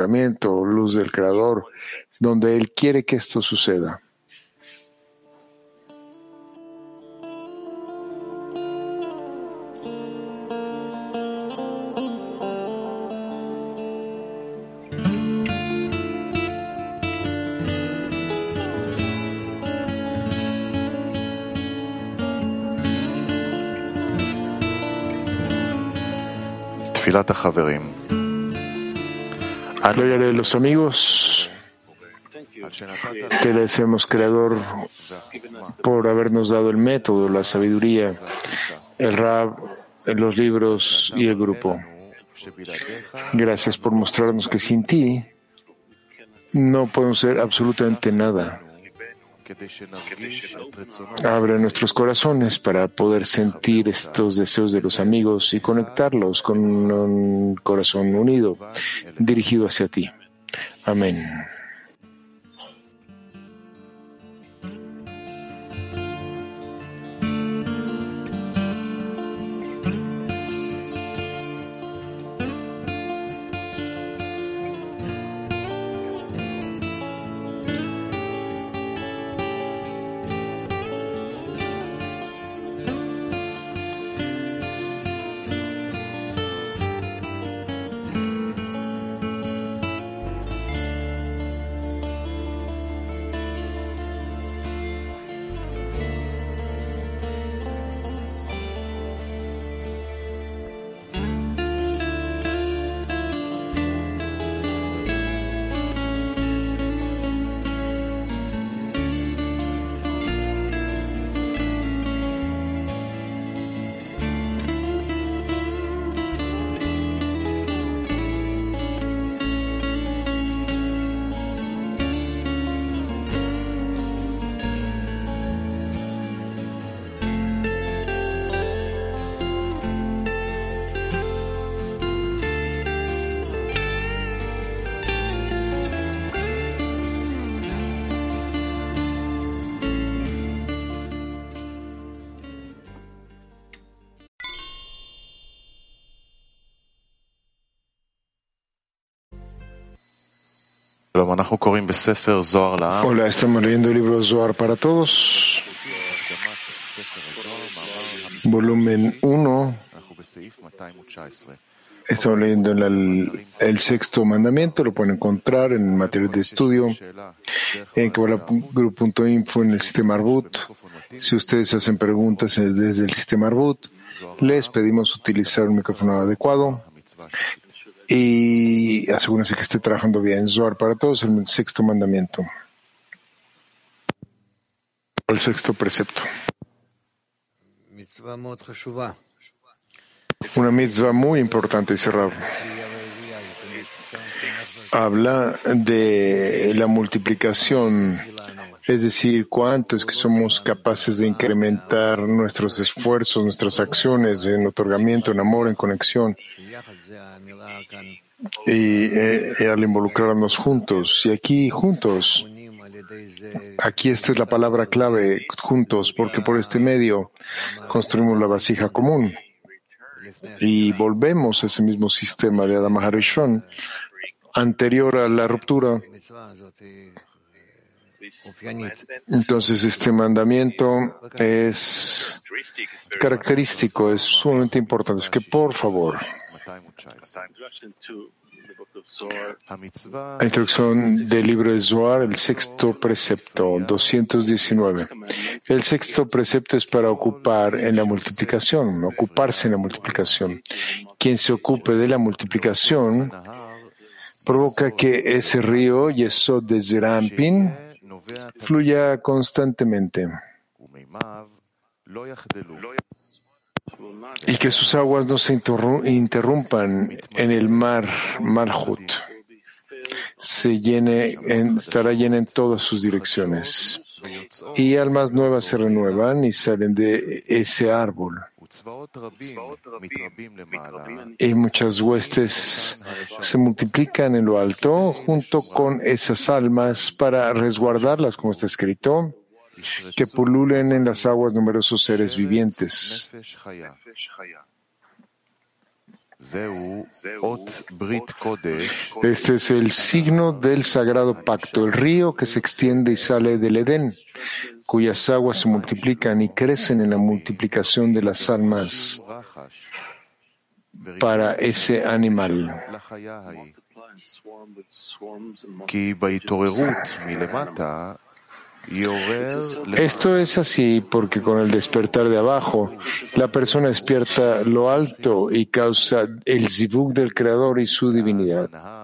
otorgamiento, luz del Creador, donde Él quiere que esto suceda. Gloria de los amigos. Te agradecemos, Creador, por habernos dado el método, la sabiduría, el rap, los libros y el grupo. Gracias por mostrarnos que sin ti no podemos ser absolutamente nada. Abre nuestros corazones para poder sentir estos deseos de los amigos y conectarlos con un corazón unido, dirigido hacia ti. Amén. Hola, estamos leyendo el libro Zohar para todos, volumen 1. Estamos leyendo el, sexto mandamiento, lo pueden encontrar en material de estudio en Kabbalah.info en el sistema Arbut. Si ustedes hacen preguntas desde el sistema Arbut, les pedimos utilizar un micrófono adecuado y asegúrense que esté trabajando bien. Zohar para todos, el sexto mandamiento. El sexto precepto. Una mitzvah muy importante, dice Rab. Habla de la multiplicación, es decir, cuánto es que somos capaces de incrementar nuestros esfuerzos, nuestras acciones en otorgamiento, en amor, en conexión y, eh, al involucrarnos juntos. Y aquí juntos, aquí esta es la palabra clave, juntos, porque por este medio construimos la vasija común y volvemos a ese mismo sistema de Adam Harishon anterior a la ruptura. Entonces este mandamiento es característico, es sumamente importante. Es que por favor, la introducción del libro de Zohar, el sexto precepto, 219. El sexto precepto es para ocupar en la multiplicación, ocuparse en la multiplicación. Quien se ocupe de la multiplicación provoca que ese río, Yesod de Zerampin, fluya constantemente y que sus aguas no se interrumpan en el mar Malhut. Se llene, estará llena en todas sus direcciones. Y almas nuevas se renuevan y salen de ese árbol. Y muchas huestes se multiplican en lo alto junto con esas almas para resguardarlas, como está escrito que pululen en las aguas numerosos seres vivientes. Este es el signo del sagrado pacto, el río que se extiende y sale del Edén, cuyas aguas se multiplican y crecen en la multiplicación de las almas para ese animal. Esto es así porque con el despertar de abajo, la persona despierta lo alto y causa el zivug del Creador y su divinidad.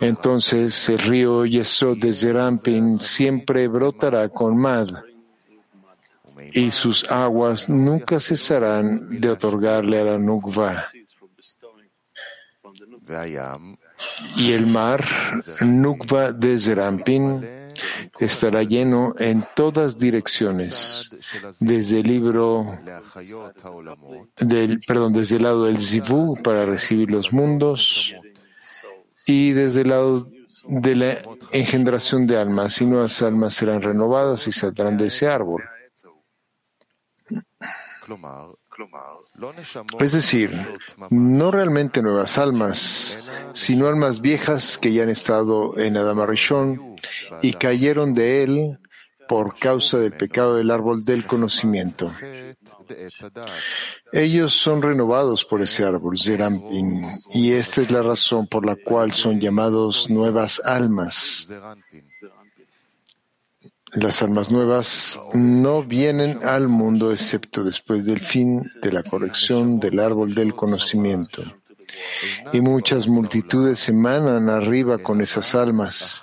Entonces el río Yesod de Zerampin siempre brotará con Mad y sus aguas nunca cesarán de otorgarle a la Nukva. Y el mar, Nukva de Zerampin, estará lleno en todas direcciones, desde el libro del, perdón, desde el lado del Zivu para recibir los mundos y desde el lado de la engendración de almas, y nuevas almas serán renovadas y saldrán de ese árbol. Es decir, no realmente nuevas almas, sino almas viejas que ya han estado en Adama Rishon y cayeron de él por causa del pecado del árbol del conocimiento. Ellos son renovados por ese árbol, Zerampin, y esta es la razón por la cual son llamados nuevas almas. Las almas nuevas no vienen al mundo excepto después del fin de la corrección del árbol del conocimiento. Y muchas multitudes emanan arriba con esas almas,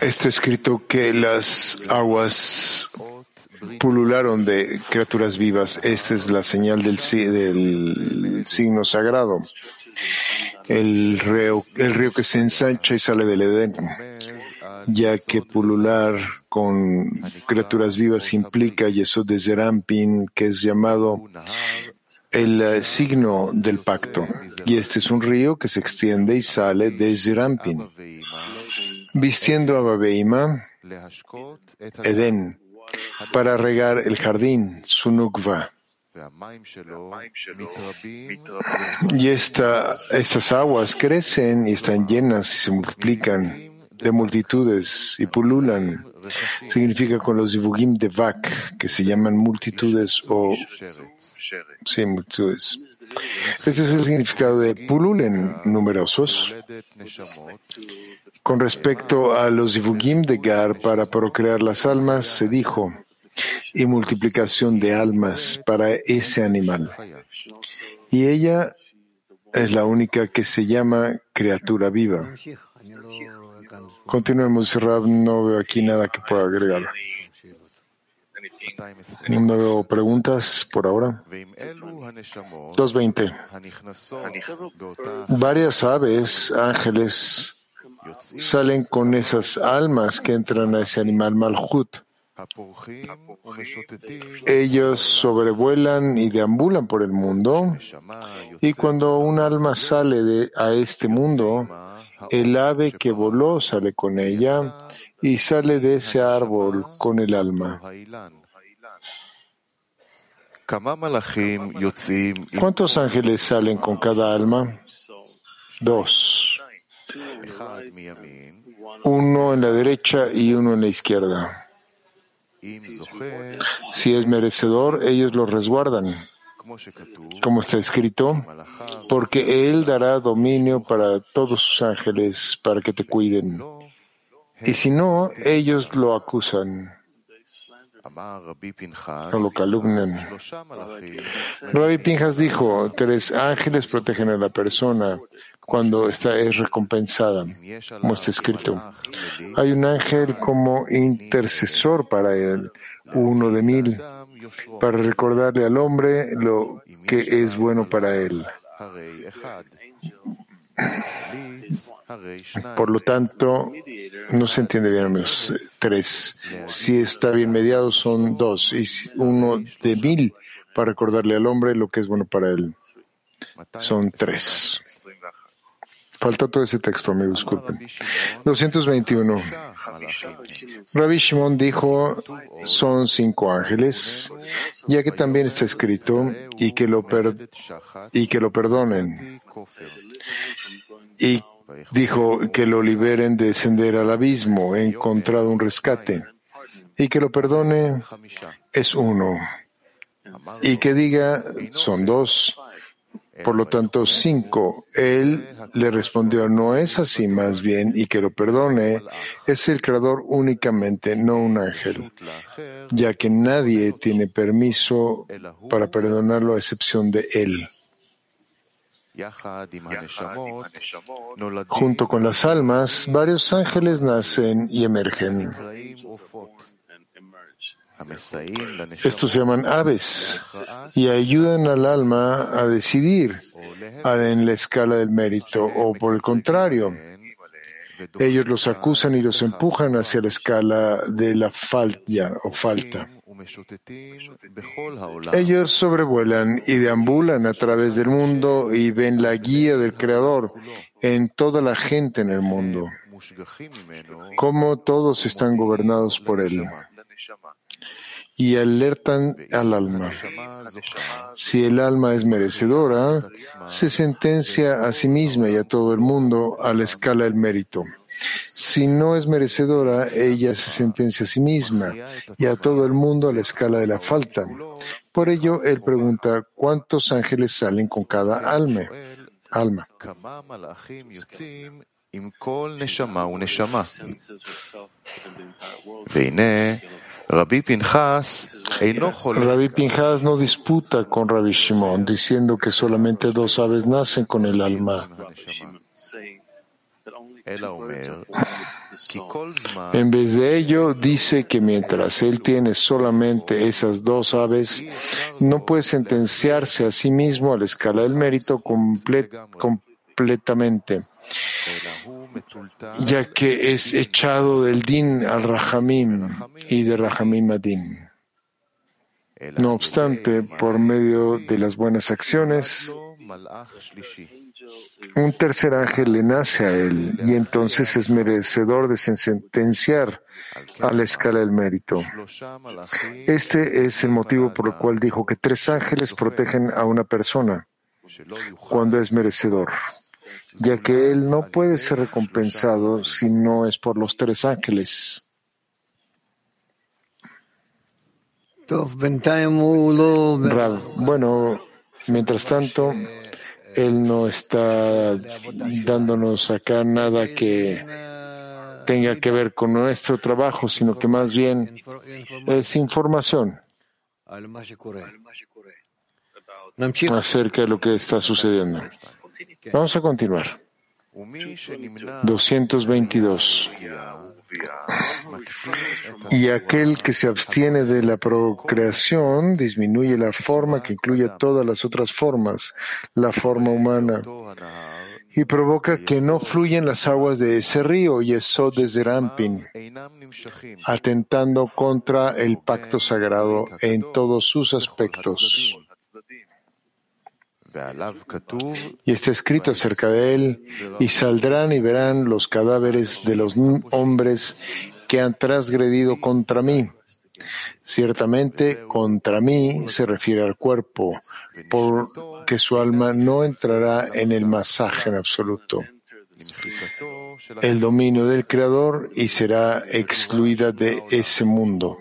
Está escrito que las aguas pulularon de criaturas vivas. Esta es la señal del, signo sagrado. El río, el río que se ensancha y sale del Edén ya que pulular con criaturas vivas implica Yesod de Zerampin, que es llamado el eh, signo del pacto. Y este es un río que se extiende y sale de Zerampin, vistiendo a Babeima, Edén, para regar el jardín, Sunukva. Y esta, estas aguas crecen y están llenas y se multiplican de multitudes y pululan. Significa con los divugim de Vak, que se llaman multitudes o... Sí, multitudes. Este es el significado de pululen, numerosos. Con respecto a los divugim de Gar para procrear las almas, se dijo, y multiplicación de almas para ese animal. Y ella es la única que se llama criatura viva. Continuemos, Rab, no veo aquí nada que pueda agregar. No veo preguntas por ahora. 2.20. Varias aves, ángeles, salen con esas almas que entran a ese animal Malhut. Ellos sobrevuelan y deambulan por el mundo. Y cuando un alma sale de, a este mundo, el ave que voló sale con ella y sale de ese árbol con el alma. ¿Cuántos ángeles salen con cada alma? Dos. Uno en la derecha y uno en la izquierda. Si es merecedor, ellos lo resguardan como está escrito, porque Él dará dominio para todos sus ángeles para que te cuiden. Y si no, ellos lo acusan lo calumnian. Rabbi Pinjas dijo, tres ángeles protegen a la persona, cuando está, es recompensada, como está escrito. Hay un ángel como intercesor para él, uno de mil, para recordarle al hombre lo que es bueno para él. Por lo tanto, no se entiende bien menos tres. Si está bien mediado son dos y uno de mil para recordarle al hombre lo que es bueno para él. Son tres. Falta todo ese texto, me disculpen. 221. Rabbi Shimon dijo, son cinco ángeles, ya que también está escrito, y que lo, y que lo perdonen. Y dijo que lo liberen de descender al abismo, he encontrado un rescate. Y que lo perdone es uno. Y que diga, son dos por lo tanto, cinco. Él le respondió, no es así más bien, y que lo perdone, es el creador únicamente, no un ángel, ya que nadie tiene permiso para perdonarlo a excepción de él. Junto con las almas, varios ángeles nacen y emergen. Estos se llaman aves y ayudan al alma a decidir en la escala del mérito o por el contrario. Ellos los acusan y los empujan hacia la escala de la falta o falta. Ellos sobrevuelan y deambulan a través del mundo y ven la guía del Creador en toda la gente en el mundo, como todos están gobernados por Él. y alertan al alma. Si el alma es merecedora, se sentencia a sí misma y a todo el mundo a la escala del mérito. Si no es merecedora, ella se sentencia a sí misma y a todo el mundo a la escala de la falta. Por ello, él pregunta, ¿cuántos ángeles salen con cada alma? alma? Rabbi Pinchas no disputa con Rabbi Shimon diciendo que solamente dos aves nacen con el alma. En vez de ello, dice que mientras él tiene solamente esas dos aves, no puede sentenciarse a sí mismo a la escala del mérito completamente ya que es echado del din al Rahamim y de Rahamim a din. No obstante, por medio de las buenas acciones, un tercer ángel le nace a él y entonces es merecedor de sentenciar a la escala del mérito. Este es el motivo por el cual dijo que tres ángeles protegen a una persona cuando es merecedor ya que él no puede ser recompensado si no es por los tres ángeles. Bueno, mientras tanto, él no está dándonos acá nada que tenga que ver con nuestro trabajo, sino que más bien es información acerca de lo que está sucediendo. Vamos a continuar. 222. Y aquel que se abstiene de la procreación disminuye la forma que incluye todas las otras formas, la forma humana, y provoca que no fluyan las aguas de ese río, y eso desde Rampin, atentando contra el pacto sagrado en todos sus aspectos. Y está escrito acerca de él, y saldrán y verán los cadáveres de los hombres que han transgredido contra mí. Ciertamente, contra mí se refiere al cuerpo, porque su alma no entrará en el masaje en absoluto, el dominio del Creador, y será excluida de ese mundo.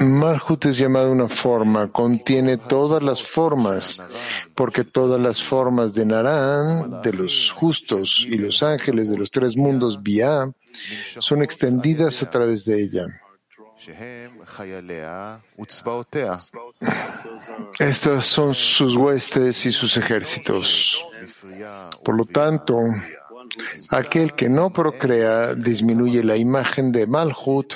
Malhut es llamada una forma, contiene todas las formas, porque todas las formas de Narán, de los justos y los ángeles de los tres mundos Bia, son extendidas a través de ella. Estas son sus huestes y sus ejércitos. Por lo tanto, aquel que no procrea disminuye la imagen de Malhut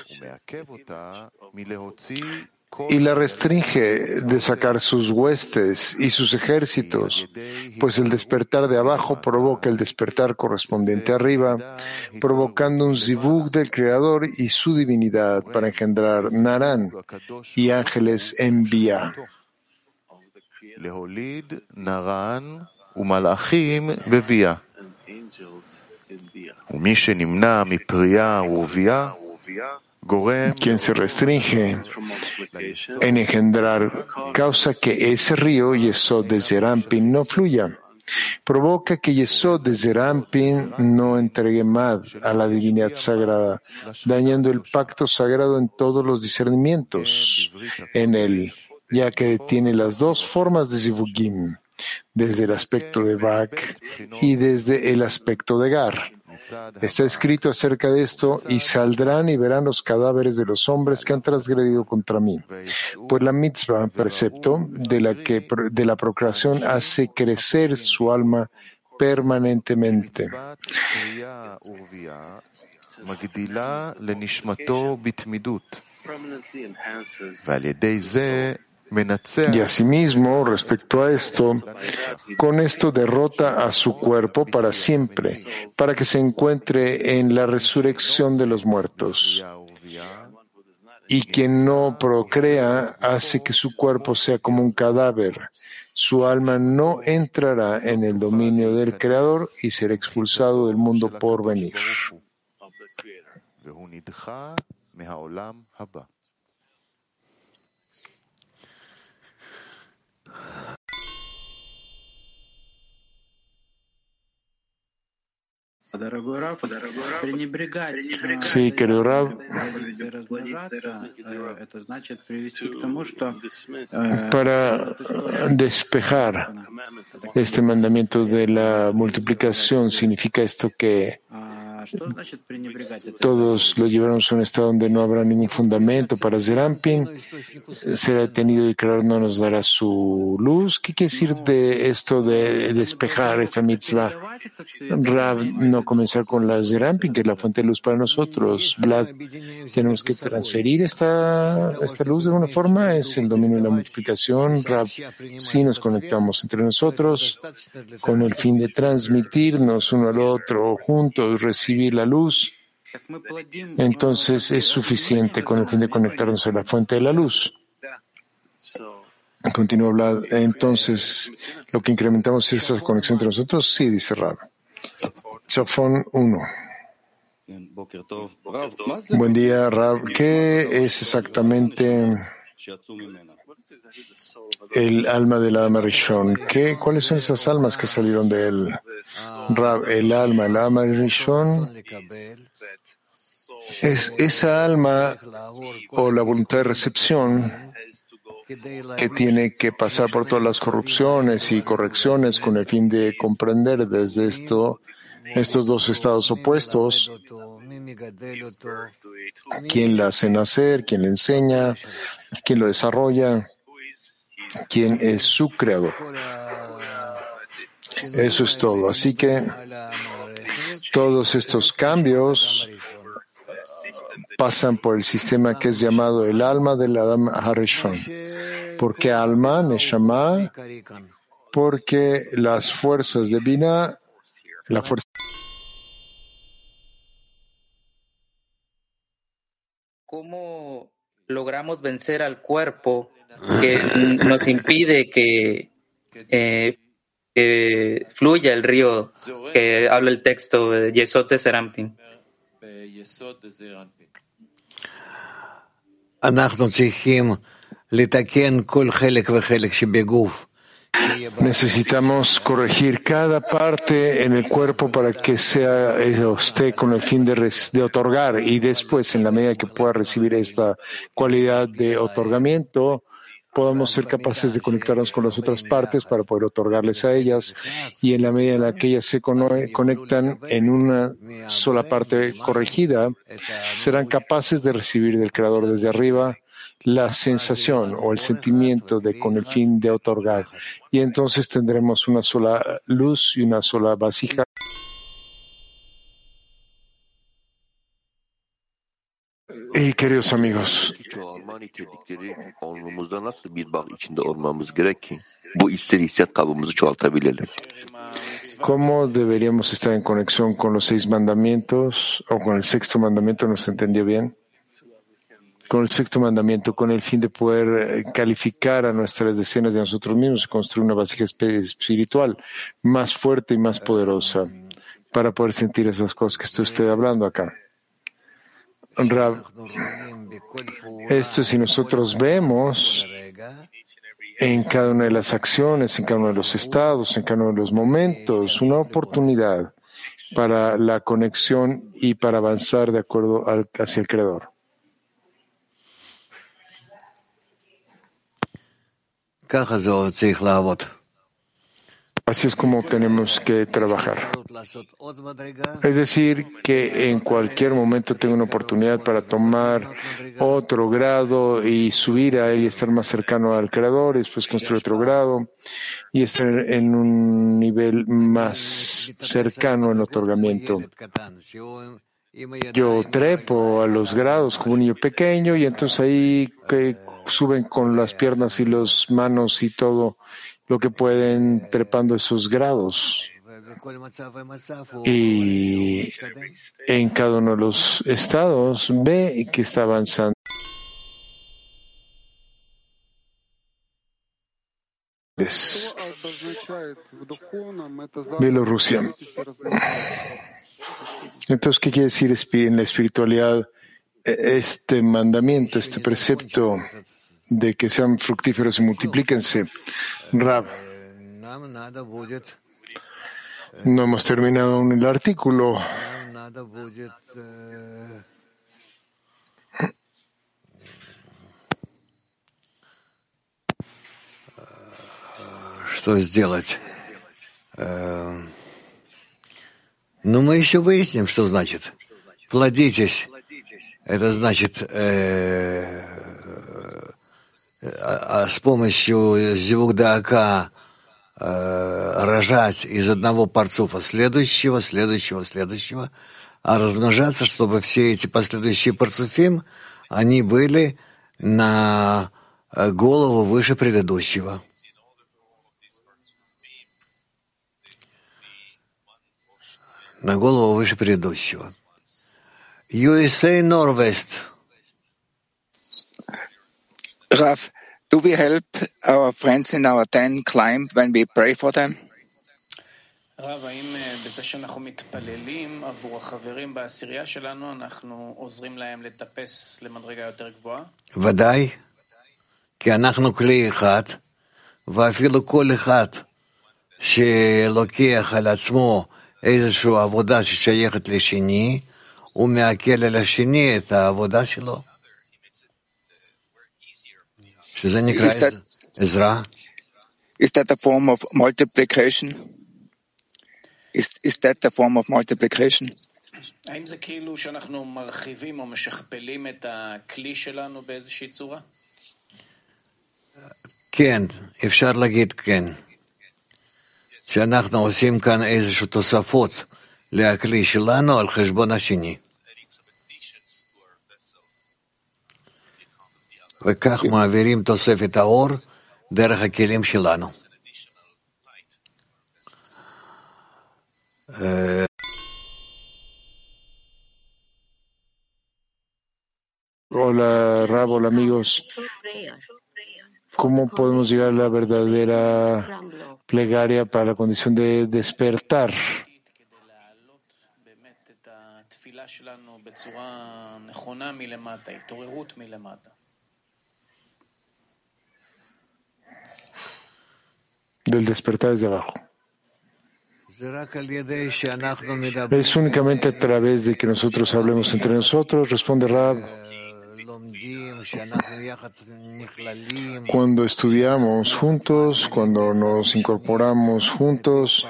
y la restringe de sacar sus huestes y sus ejércitos, pues el despertar de abajo provoca el despertar correspondiente arriba, provocando un zivug del Creador y su divinidad para engendrar Naran y ángeles en vía. Quien se restringe en engendrar causa que ese río Yesod de Zerampin no fluya. Provoca que Yesod de Zerampin no entregue Mad a la divinidad sagrada, dañando el pacto sagrado en todos los discernimientos en él, ya que tiene las dos formas de Zivugim, desde el aspecto de Bak y desde el aspecto de Gar. Está escrito acerca de esto, y saldrán y verán los cadáveres de los hombres que han transgredido contra mí. Pues la mitzvah, precepto, de la que de la procreación hace crecer su alma permanentemente. Y asimismo, respecto a esto, con esto derrota a su cuerpo para siempre, para que se encuentre en la resurrección de los muertos. Y quien no procrea hace que su cuerpo sea como un cadáver. Su alma no entrará en el dominio del Creador y será expulsado del mundo por venir. Sí, querido Rab. Para despejar este mandamiento de la multiplicación, significa esto que todos lo llevaron a un estado donde no habrá ningún fundamento para Zerampin. Será detenido y claro no nos dará su luz. ¿Qué quiere decir de esto de despejar esta mitzvah? Rab, no comenzar con la Zerampin, que es la fuente de luz para nosotros. Vlad, tenemos que transferir esta, esta luz de alguna forma. Es el dominio de la multiplicación. Rab, si nos conectamos entre nosotros con el fin de transmitirnos uno al otro juntos, recibir la luz, entonces es suficiente con el fin de conectarnos a la fuente de la luz. Continúa hablar. Entonces, lo que incrementamos es esa conexión entre nosotros. Sí, dice Rab. Chafón 1. Buen día, Rab. ¿Qué es exactamente el alma del alma Rishon? ¿Qué, ¿Cuáles son esas almas que salieron de él? el alma, el alma Rishon, es esa alma o la voluntad de recepción que tiene que pasar por todas las corrupciones y correcciones con el fin de comprender desde esto, estos dos estados opuestos quién la hace nacer, quién le enseña, quién lo desarrolla, quién es su creador. Eso es todo. Así que todos estos cambios pasan por el sistema que es llamado el alma del Adam Harishon. ¿Por qué alma, Neshama? Porque las fuerzas de Bina, la fuerza ¿Cómo logramos vencer al cuerpo que nos impide que eh, que fluya el río que habla el texto de Yesod Serampin. Necesitamos corregir cada parte en el cuerpo para que sea usted con el fin de, otorgar y después, en la medida que pueda recibir esta cualidad de otorgamiento, podamos ser capaces de conectarnos con las otras partes para poder otorgarles a ellas y en la medida en la que ellas se conectan en una sola parte corregida, serán capaces de recibir del Creador desde arriba la sensación o el sentimiento de con el fin de otorgar. Y entonces tendremos una sola luz y una sola vasija. Y queridos amigos, ¿cómo deberíamos estar en conexión con los seis mandamientos o con el sexto mandamiento? ¿No se entendió bien? Con el sexto mandamiento, con el fin de poder calificar a nuestras decenas de nosotros mismos y construir una base espiritual más fuerte y más poderosa para poder sentir esas cosas que está usted hablando acá. Esto si nosotros vemos en cada una de las acciones, en cada uno de los estados, en cada uno de los momentos, una oportunidad para la conexión y para avanzar de acuerdo hacia el Creador. Así es como tenemos que trabajar. Es decir, que en cualquier momento tengo una oportunidad para tomar otro grado y subir a él y estar más cercano al Creador, y después construir otro grado y estar en un nivel más cercano al otorgamiento. Yo trepo a los grados como un niño pequeño y entonces ahí que suben con las piernas y las manos y todo lo que pueden trepando esos grados. Y en cada uno de los estados ve que está avanzando. Bielorrusia. Entonces, ¿qué quiere decir en la espiritualidad e, este mandamiento, este precepto de que sean fructíferos y multiplíquense? Rab. No hemos terminado el artículo. Что сделать? Ну, мы еще выясним, что значит. Плодитесь. Это значит э, с помощью зивугдака рожать из одного парцуфа следующего, следующего, следующего, а размножаться, чтобы все эти последующие парцуфим, они были на голову выше предыдущего. На голову выше предыдущего. USA Norwest. Raf, Do we help our friends in our ten climb when we pray for them? הרב, האם בזה שאנחנו מתפללים עבור החברים בעשירייה שלנו, אנחנו עוזרים להם לטפס למדרגה יותר גבוהה? ודאי, כי אנחנו כלי אחד, ואפילו כל אחד שלוקח על עצמו איזושהי עבודה ששייכת לשני, הוא מעכל על השני את העבודה שלו. Is that, is that a form of multiplication? Is, is that a form of multiplication? האם זה כאילו שאנחנו מרחיבים או משכפלים את הכלי שלנו באיזושהי צורה? כן, אפשר להגיד כן. שאנחנו עושים כאן איזשהו תוספות לכלי שלנו על חשבון השני. Hola, Rab, hola amigos. ¿Cómo podemos llegar a la verdadera plegaria para la condición de despertar? Del despertar desde abajo. Es únicamente a través de que nosotros hablemos entre nosotros, responde Rab, Cuando estudiamos juntos, cuando nos incorporamos juntos,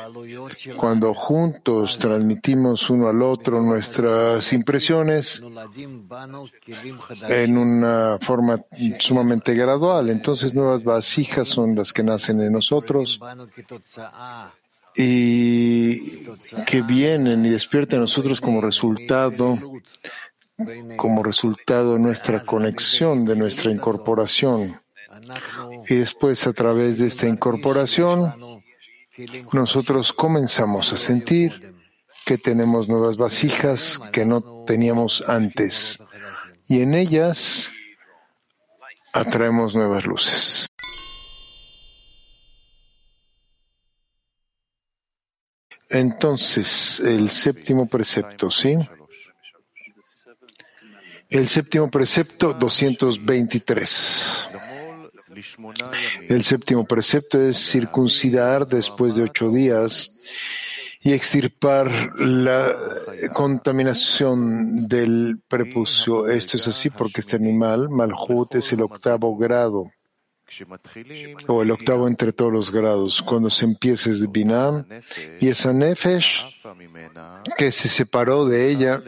cuando juntos transmitimos uno al otro nuestras impresiones en una forma sumamente gradual, entonces nuevas vasijas son las que nacen en nosotros y que vienen y despiertan a nosotros como resultado como resultado de nuestra conexión, de nuestra incorporación. Y después, a través de esta incorporación, nosotros comenzamos a sentir que tenemos nuevas vasijas que no teníamos antes. Y en ellas atraemos nuevas luces. Entonces, el séptimo precepto, ¿sí? El séptimo precepto 223. El séptimo precepto es circuncidar después de ocho días y extirpar la contaminación del prepucio. Esto es así porque este animal, Malhut, es el octavo grado o el octavo entre todos los grados, cuando se empieza es Binah, y esa Nefesh que se separó de ella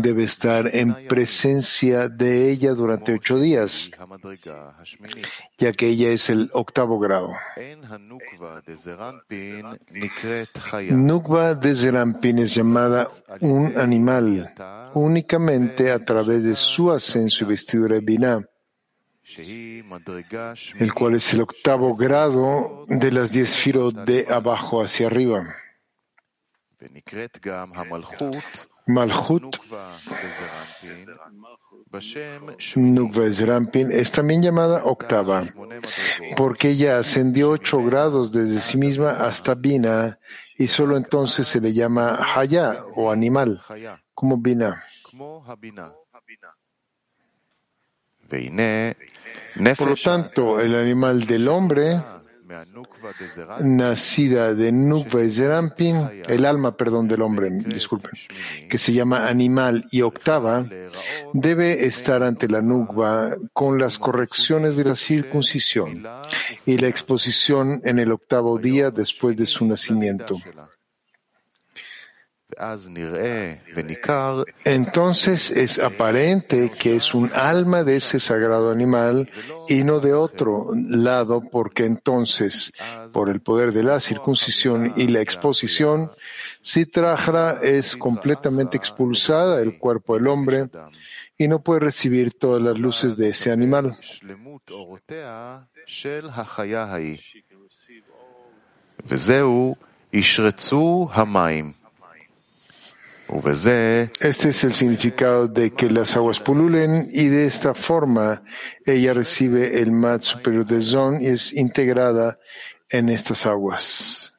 debe estar en presencia de ella durante ocho días, ya que ella es el octavo grado. Nukva de Zerampin es llamada un animal únicamente a través de su ascenso y vestidura de Binah el cual es el octavo grado de las diez filos de abajo hacia arriba. Malhut. Nukva Zerampin es también llamada octava, porque ella ascendió ocho grados desde sí misma hasta Bina, y solo entonces se le llama Haya o animal, como Bina. Por lo tanto, el animal del hombre, nacida de Nukva y Zerampin, el alma, perdón, del hombre, disculpen, que se llama animal y octava, debe estar ante la Nukva con las correcciones de la circuncisión y la exposición en el octavo día después de su nacimiento. Entonces es aparente que es un alma de ese sagrado animal y no de otro lado, porque entonces, por el poder de la circuncisión y la exposición, Sitrahra es completamente expulsada del cuerpo del hombre y no puede recibir todas las luces de ese animal. Este es el significado de que las aguas pululen y de esta forma ella recibe el mat superior de Zon y es integrada en estas aguas.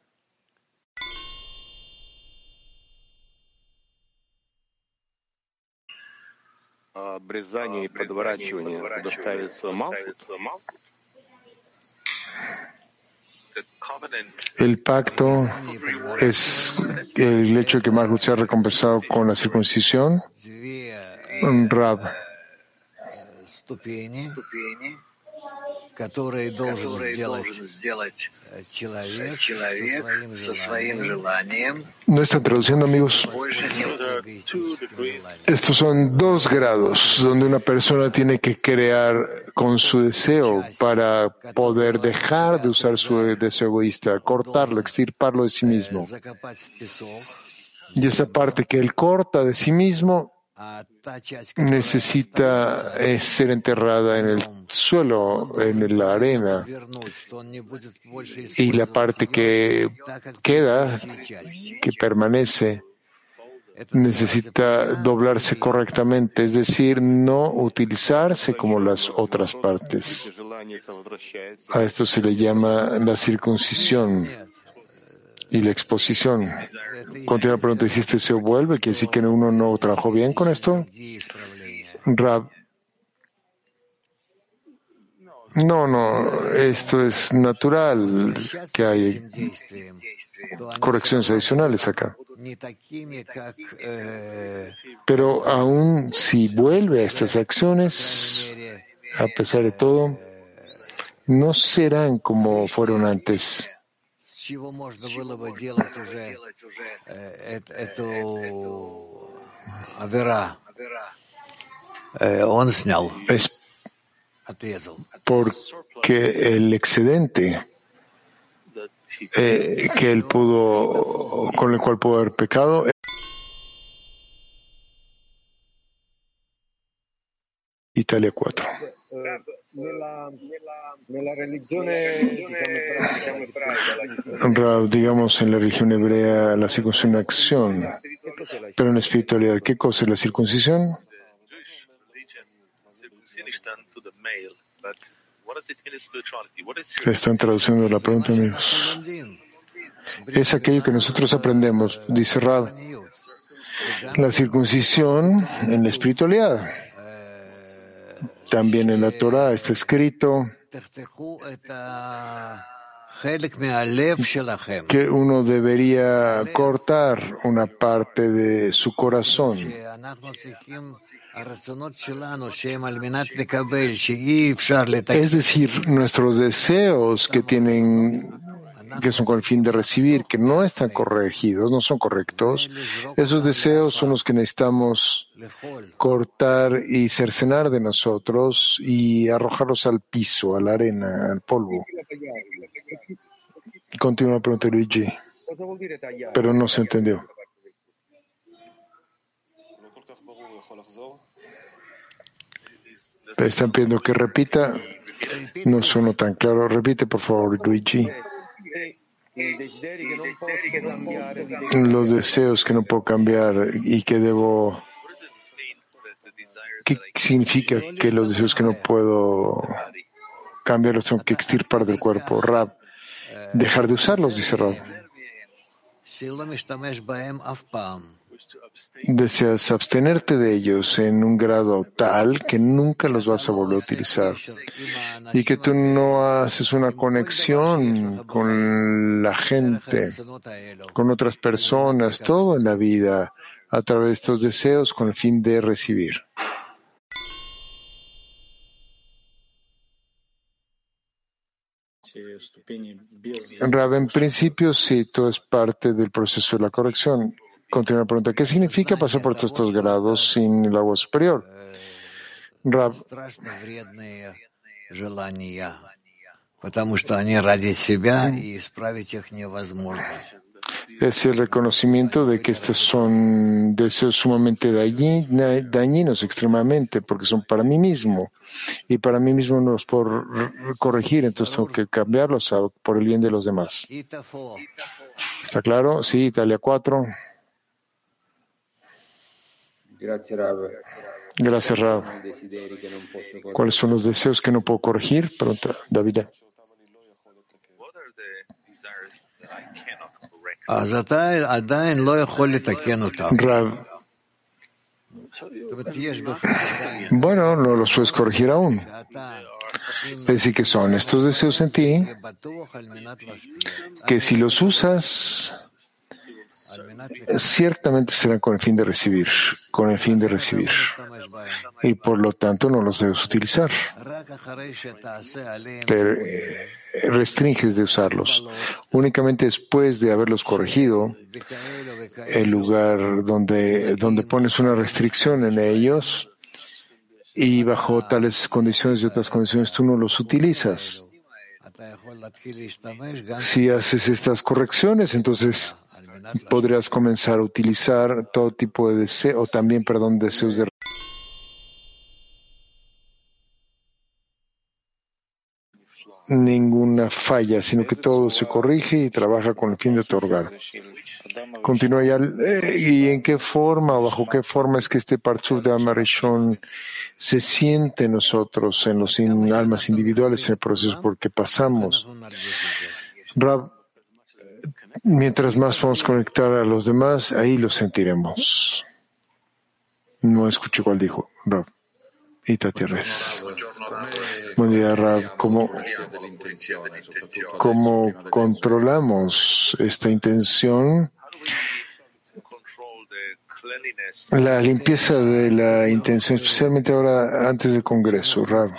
El pacto es el hecho de que Malhut sea recompensado con la circuncisión. Rab. No están traduciendo, amigos. Estos son dos grados donde una persona tiene que crear con su deseo para poder dejar de usar su deseo egoísta, cortarlo, extirparlo de sí mismo. Y esa parte que él corta de sí mismo necesita eh, ser enterrada en el suelo, en la arena. Y la parte que queda, que permanece, necesita doblarse correctamente, es decir, no utilizarse como las otras partes. A esto se le llama la circuncisión y la exposición. Continúa la pregunta, si este se vuelve? ¿Quiere decir que uno no trabajó bien con esto? Rab. No, no, esto es natural que hay correcciones adicionales acá. Pero aún si vuelve a estas acciones, a pesar de todo, no serán como fueron antes. Es porque el excedente eh, que él pudo, con el cual pudo haber pecado, Italia 4. Digamos en la religión hebrea la circuncisión es una acción, pero en la espiritualidad, ¿qué cosa es la circuncisión? Están traduciendo la pregunta, amigos. Es aquello que nosotros aprendemos, dice Rab. La circuncisión en la espiritualidad. También en la Torah está escrito que uno debería cortar una parte de su corazón. Es decir, nuestros deseos que tienen que son con el fin de recibir, que no están corregidos, no son correctos, esos deseos son los que necesitamos cortar y cercenar de nosotros y arrojarlos al piso, a la arena, al polvo. Continúa pregunta Luigi, pero no se entendió. Están pidiendo que repita. No suena tan claro. Repite, por favor, Luigi. Los deseos que no puedo cambiar y que debo. ¿Qué significa que los deseos que no puedo cambiar los tengo que extirpar del cuerpo? Rab. Dejar de usarlos, dice Rab deseas abstenerte de ellos en un grado tal que nunca los vas a volver a utilizar y que tú no haces una conexión con la gente, con otras personas, todo en la vida a través de estos deseos con el fin de recibir. en principio sí, todo es parte del proceso de la corrección. Continúa la pregunta. ¿Qué significa pasar por todos estos grados sin el agua superior? Es el reconocimiento de que estos son deseos sumamente dañinos, extremadamente, porque son para mí mismo. Y para mí mismo no los puedo corregir, entonces tengo que cambiarlos por el bien de los demás. ¿Está claro? Sí, Italia 4. Gracias, Rav. Gracias, Rav. ¿Cuáles son los deseos que no puedo corregir? Pregunta David. Rav. Bueno, no los puedes corregir aún. Es decir, que son estos deseos en ti que si los usas, ciertamente serán con el fin de recibir, con el fin de recibir. Y por lo tanto no los debes utilizar. Pero eh, restringes de usarlos. Únicamente después de haberlos corregido, el lugar donde, donde pones una restricción en ellos y bajo tales condiciones y otras condiciones tú no los utilizas. Si haces estas correcciones, entonces podrías comenzar a utilizar todo tipo de deseos, o también, perdón, deseos de ninguna falla, sino que todo se corrige y trabaja con el fin de otorgar. Continúa ya. Eh, ¿Y en qué forma, o bajo qué forma es que este Parchuf de Amarishon se siente nosotros, en los almas individuales, en el proceso porque pasamos? Rab, Mientras más vamos a conectar a los demás, ahí lo sentiremos. No escuché cuál dijo Rab. Y Tierres. Buen día, Rab. ¿Cómo, ¿Cómo controlamos esta intención la limpieza de la intención, especialmente ahora antes del Congreso, Rav.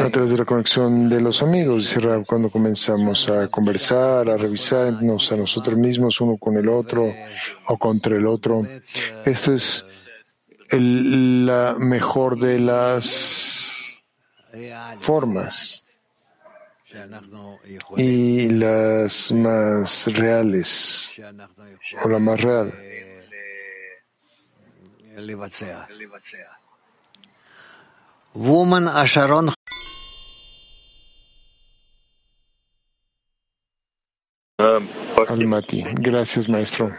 A través de la conexión de los amigos, dice Rav, cuando comenzamos a conversar, a revisarnos a nosotros mismos, uno con el otro o contra el otro. Esto es el, la mejor de las formas y las más reales o la más real. Woman Asharon Almaty. Gracias, maestro.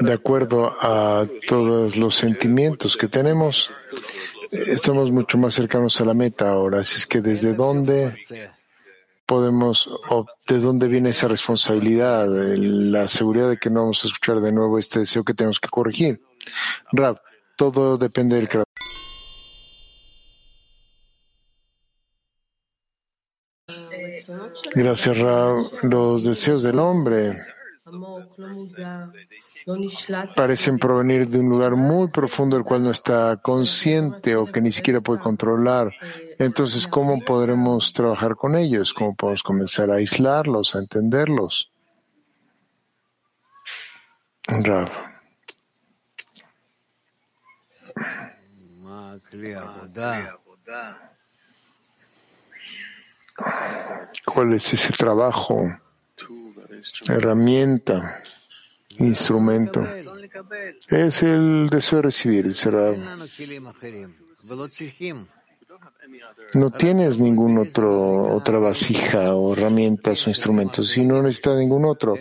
De acuerdo a todos los sentimientos que tenemos, estamos mucho más cercanos a la meta ahora. Así es que desde dónde podemos, o de dónde viene esa responsabilidad, la seguridad de que no vamos a escuchar de nuevo este deseo que tenemos que corregir. Rab, todo depende del creador. Gracias, Rab. Los deseos del hombre parecen provenir de un lugar muy profundo el cual no está consciente o que ni siquiera puede controlar. Entonces, ¿cómo podremos trabajar con ellos? ¿Cómo podemos comenzar a aislarlos, a entenderlos? Rav. ¿Cuál es ese trabajo, herramienta, instrumento? Es el deseo de recibir, será. No tienes ningún otro, otra vasija o herramientas o instrumentos, si no necesitas ningún otro.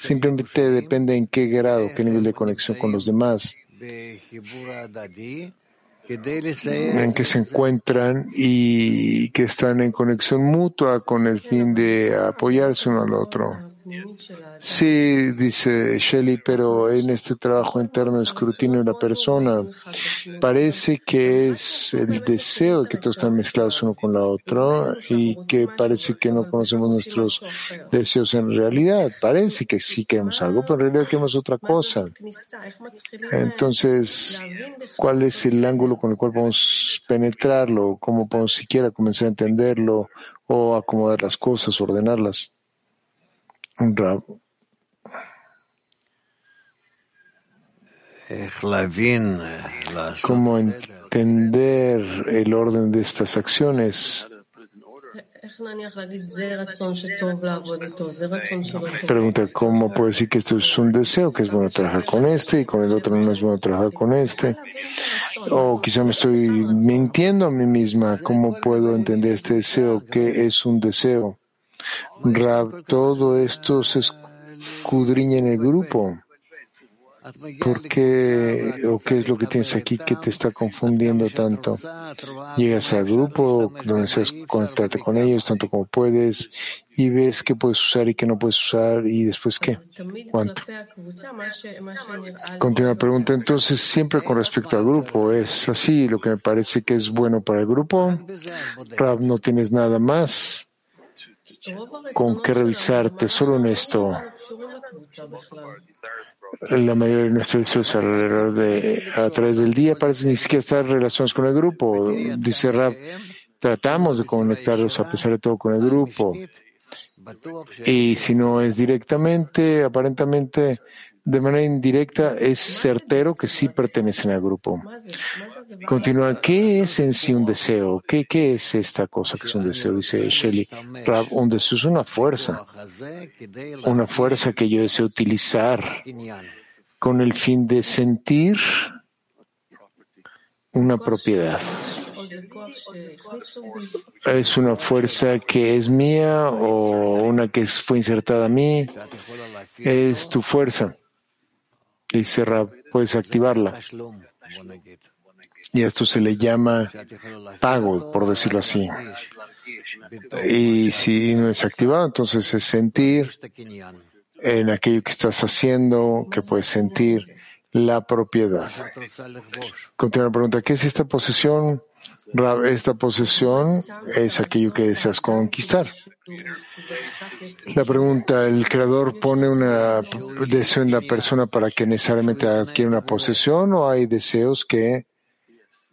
Simplemente depende en qué grado, qué nivel de conexión con los demás en que se encuentran y que están en conexión mutua con el fin de apoyarse uno al otro. Sí, dice Shelley, pero en este trabajo interno de escrutinio de la persona parece que es el deseo de que todos están mezclados uno con la otra y que parece que no conocemos nuestros deseos en realidad. Parece que sí queremos algo, pero en realidad queremos otra cosa. Entonces, ¿cuál es el ángulo con el cual podemos penetrarlo? ¿Cómo podemos siquiera comenzar a entenderlo o acomodar las cosas, ordenarlas? ¿Cómo entender el orden de estas acciones? Pregunta, ¿cómo puedo decir que esto es un deseo, que es bueno trabajar con este y con el otro no es bueno trabajar con este? O quizá me estoy mintiendo a mí misma. ¿Cómo puedo entender este deseo? ¿Qué es un deseo? Rab, todo esto se escudriña en el grupo. ¿Por qué o qué es lo que tienes aquí que te está confundiendo tanto? Llegas al grupo donde seas conectarte con ellos tanto como puedes y ves qué puedes usar y qué no puedes usar y después qué, cuánto. Continúa la pregunta. Entonces, siempre con respecto al grupo, ¿es así lo que me parece que es bueno para el grupo? Rab, no tienes nada más con qué revisarte solo en esto. La mayoría de nuestros deseos alrededor de, a través del día parece ni siquiera estar en relaciones con el grupo. Dice Rab, tratamos de conectarlos a pesar de todo con el grupo. Y si no es directamente, aparentemente de manera indirecta es certero que sí pertenecen al grupo. Continúa, ¿qué es en sí un deseo? ¿Qué, qué es esta cosa que es un deseo? Dice Shelley. un deseo es una fuerza, una fuerza que yo deseo utilizar con el fin de sentir una propiedad. ¿Es una fuerza que es mía o una que fue insertada a mí? Es tu fuerza dice Rab, puedes activarla. Y esto se le llama pago, por decirlo así. Y si no es activado, entonces es sentir en aquello que estás haciendo, que puedes sentir la propiedad. Continúa la pregunta, ¿qué es esta posesión? Rab, esta posesión es aquello que deseas conquistar. La pregunta, ¿el creador pone una deseo en la persona para que necesariamente adquiera una posesión o hay deseos que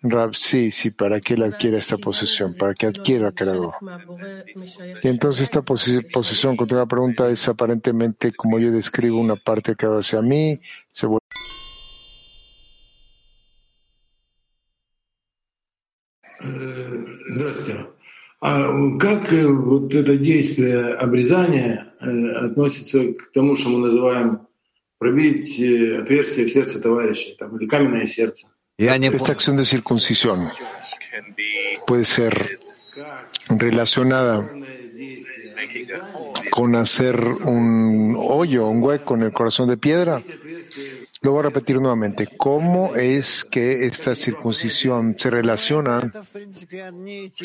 Rab, sí, sí, para que él adquiera esta posesión, para que adquiera creador. Y entonces esta posesión, contra la pregunta, es aparentemente como yo describo una parte que creador hacia mí, se vuelve Здравствуйте. А как вот это действие обрезания относится к тому, что мы называем пробить отверстие в сердце товарища, там, или каменное сердце? Esta acción de circuncisión puede ser relacionada con hacer un hoyo, un hueco en el corazón de piedra. Lo voy a repetir nuevamente. ¿Cómo es que esta circuncisión se relaciona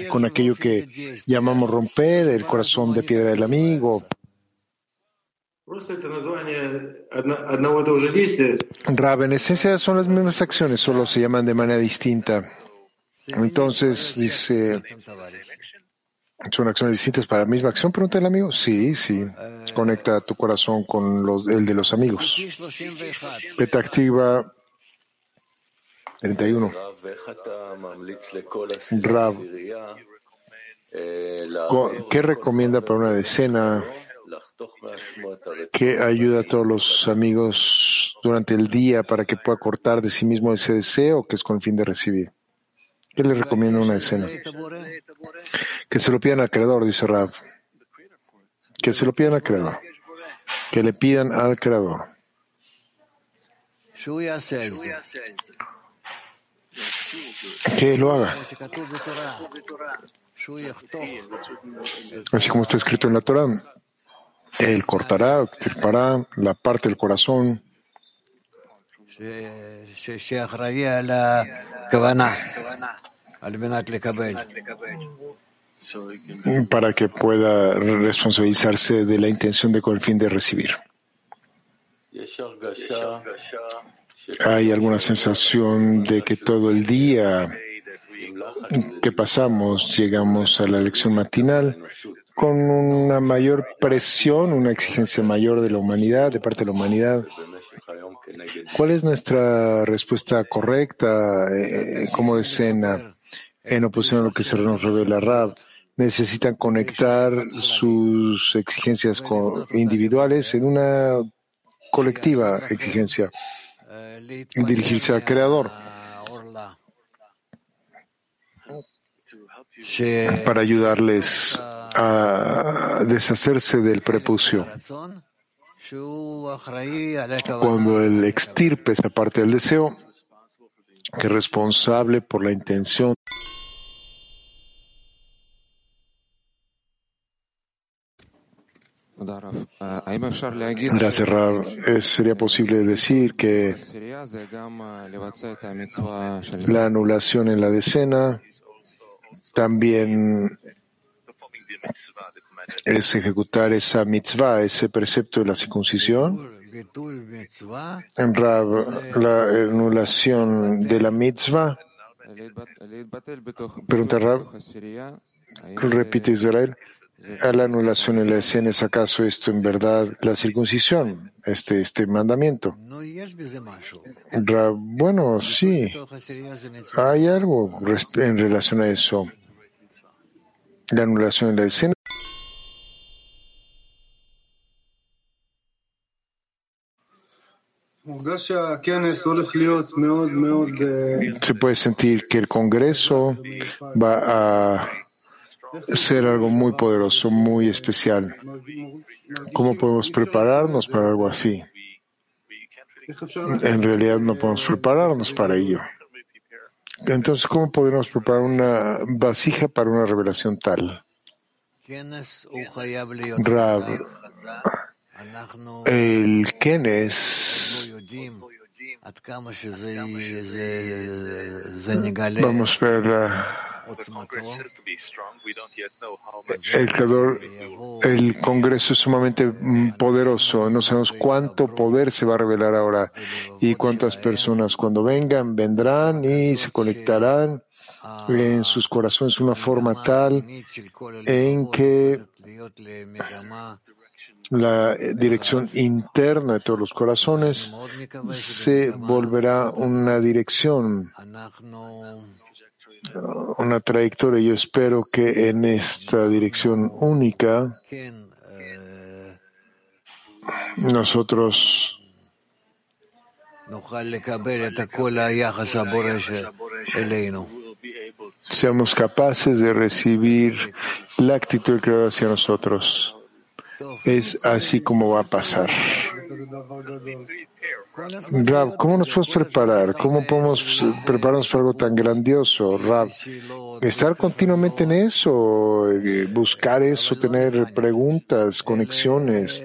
con aquello que llamamos romper el corazón de piedra del amigo? Rab, en esencia son las mismas acciones, solo se llaman de manera distinta. Entonces, dice, ¿son acciones distintas para la misma acción? Pregunta el amigo. Sí, sí. Conecta tu corazón con los, el de los amigos. Petactiva 31. Rab, ¿qué recomienda para una decena? que ayuda a todos los amigos durante el día para que pueda cortar de sí mismo ese deseo que es con el fin de recibir. ¿Qué le recomienda una escena? Que se lo pidan al creador, dice Rav. Que se lo pidan al creador. Que le pidan al creador. Que lo haga. Así como está escrito en la Torah, él cortará, extirpará la parte del corazón para que pueda responsabilizarse de la intención de con el fin de recibir. Hay alguna sensación de que todo el día que pasamos llegamos a la lección matinal con una mayor presión, una exigencia mayor de la humanidad, de parte de la humanidad. ¿Cuál es nuestra respuesta correcta eh, como decena en oposición a lo que se nos revela Rab? Necesitan conectar sus exigencias individuales en una colectiva exigencia y dirigirse al Creador para ayudarles a deshacerse del prepucio. Cuando el extirpe esa parte del deseo, que es responsable por la intención. Gracias, Rab. ¿Sería posible decir que la anulación en la decena también es ejecutar esa mitzvah, ese precepto de la circuncisión. En Rab, la anulación de la mitzvah. Pregunta Rab, repite Israel, a la anulación en la escena, ¿es acaso esto en verdad la circuncisión, este, este mandamiento? Rab, bueno, sí, hay algo en relación a eso la anulación de la escena. Se puede sentir que el Congreso va a ser algo muy poderoso, muy especial. ¿Cómo podemos prepararnos para algo así? En realidad no podemos prepararnos para ello. Entonces, ¿cómo podemos preparar una vasija para una revelación tal? Rab, el Kenes, vamos a ver el creador, el Congreso es sumamente poderoso. No sabemos cuánto poder se va a revelar ahora y cuántas personas cuando vengan vendrán y se conectarán en sus corazones una forma tal en que la dirección interna de todos los corazones se volverá una dirección, una trayectoria. Yo espero que en esta dirección única nosotros seamos capaces de recibir la actitud del Creador hacia nosotros. Es así como va a pasar. Rab, ¿cómo nos podemos preparar? ¿Cómo podemos prepararnos para algo tan grandioso, Rab? Estar continuamente en eso, eh, buscar eso, tener preguntas, conexiones,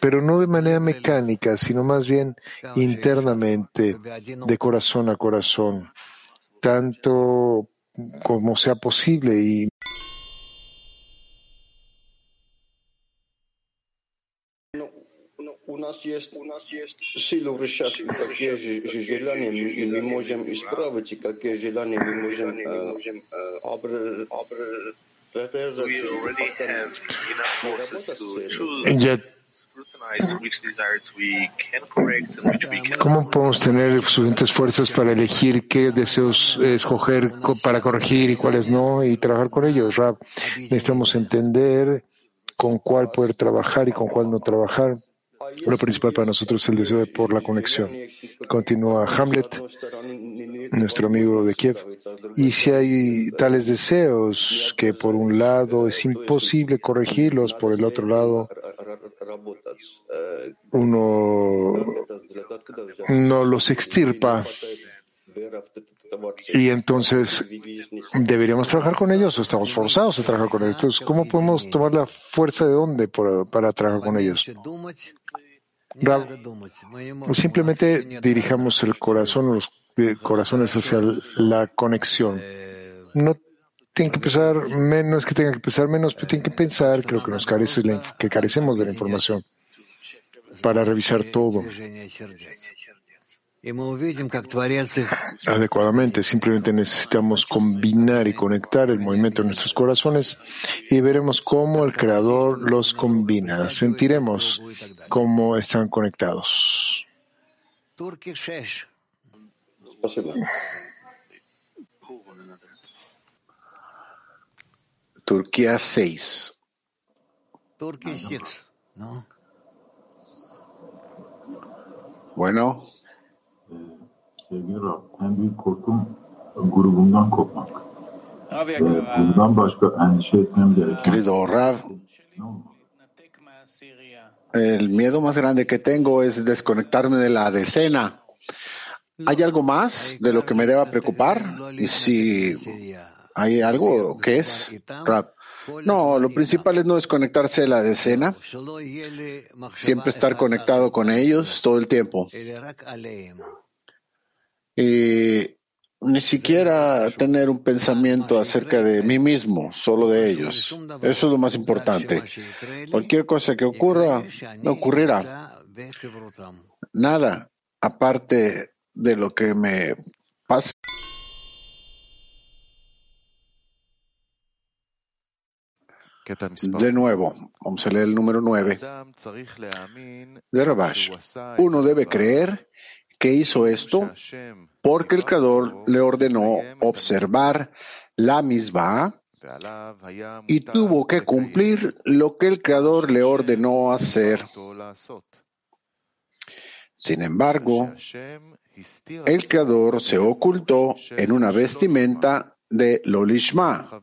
pero no de manera mecánica, sino más bien internamente, de corazón a corazón, tanto como sea posible y already have enough forces to ya scrutinize which desires we can correct and which we cannot. ¿Cómo podemos tener suficientes fuerzas para elegir qué deseos escoger co- para corregir y cuáles no y trabajar con ellos? Rab, necesitamos entender con cuál poder trabajar y con cuál no trabajar. Lo principal para nosotros es el deseo de por la conexión. Continúa Hamlet, nuestro amigo de Kiev. Y si hay tales deseos que por un lado es imposible corregirlos, por el otro lado uno no los extirpa y entonces deberíamos trabajar con ellos o estamos forzados a trabajar con ellos. Entonces, ¿cómo podemos tomar la fuerza de dónde por- para trabajar con ellos? Rab, simplemente dirijamos el corazón, los eh, corazones hacia la conexión. No tienen que pensar menos, que tengan que pensar menos, pero tienen que pensar que lo que nos carece, es que carecemos de la información para revisar todo adecuadamente. Simplemente necesitamos combinar y conectar el movimiento de nuestros corazones y veremos cómo el Creador los combina. Sentiremos cómo están conectados. Turquía 6. Turquía 6. Bueno el miedo más grande que tengo es desconectarme de la decena. ¿Hay algo más de lo que me deba preocupar? Y si hay algo que es No, lo principal es no desconectarse de la decena, siempre estar conectado con ellos todo el tiempo y ni siquiera tener un pensamiento acerca de mí mismo, solo de ellos. Eso es lo más importante. Cualquier cosa que ocurra, no ocurrirá. Nada aparte de lo que me pasa. De nuevo, vamos a leer el número 9 de Rabash. Uno debe creer que hizo esto? Porque el Creador le ordenó observar la misma y tuvo que cumplir lo que el Creador le ordenó hacer. Sin embargo, el Creador se ocultó en una vestimenta de Lolishma,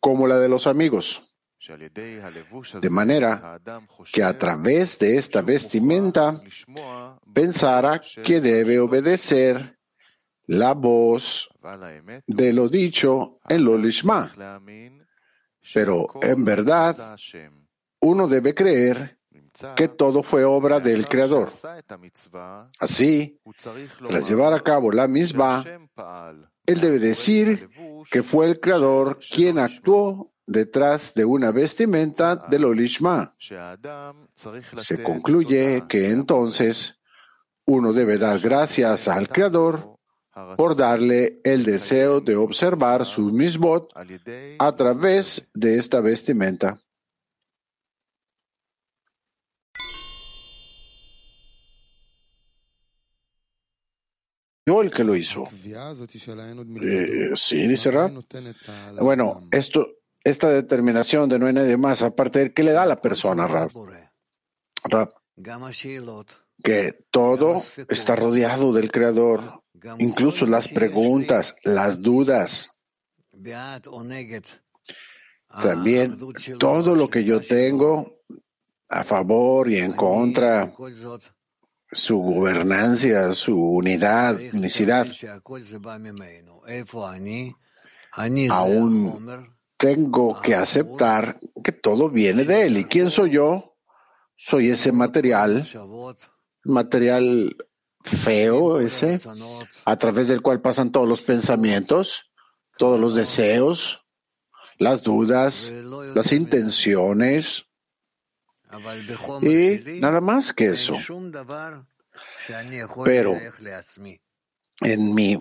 como la de los amigos. De manera que a través de esta vestimenta pensará que debe obedecer la voz de lo dicho en lo lishma. Pero en verdad, uno debe creer que todo fue obra del Creador. Así, tras llevar a cabo la misma, él debe decir que fue el Creador quien actuó detrás de una vestimenta del Olishma. Se concluye que entonces uno debe dar gracias al Creador por darle el deseo de observar su misbot a través de esta vestimenta. el que lo hizo. Eh, sí, dice Rab. Bueno, esto, esta determinación de no hay nadie más, aparte de que le da a la persona, Rab. Rab, que todo está rodeado del Creador, incluso las preguntas, las dudas. También todo lo que yo tengo a favor y en contra, su gobernancia, su unidad, unicidad. Aún tengo que aceptar que todo viene de él. ¿Y quién soy yo? Soy ese material, material feo ese, a través del cual pasan todos los pensamientos, todos los deseos, las dudas, las intenciones, y nada más que eso. Pero en mi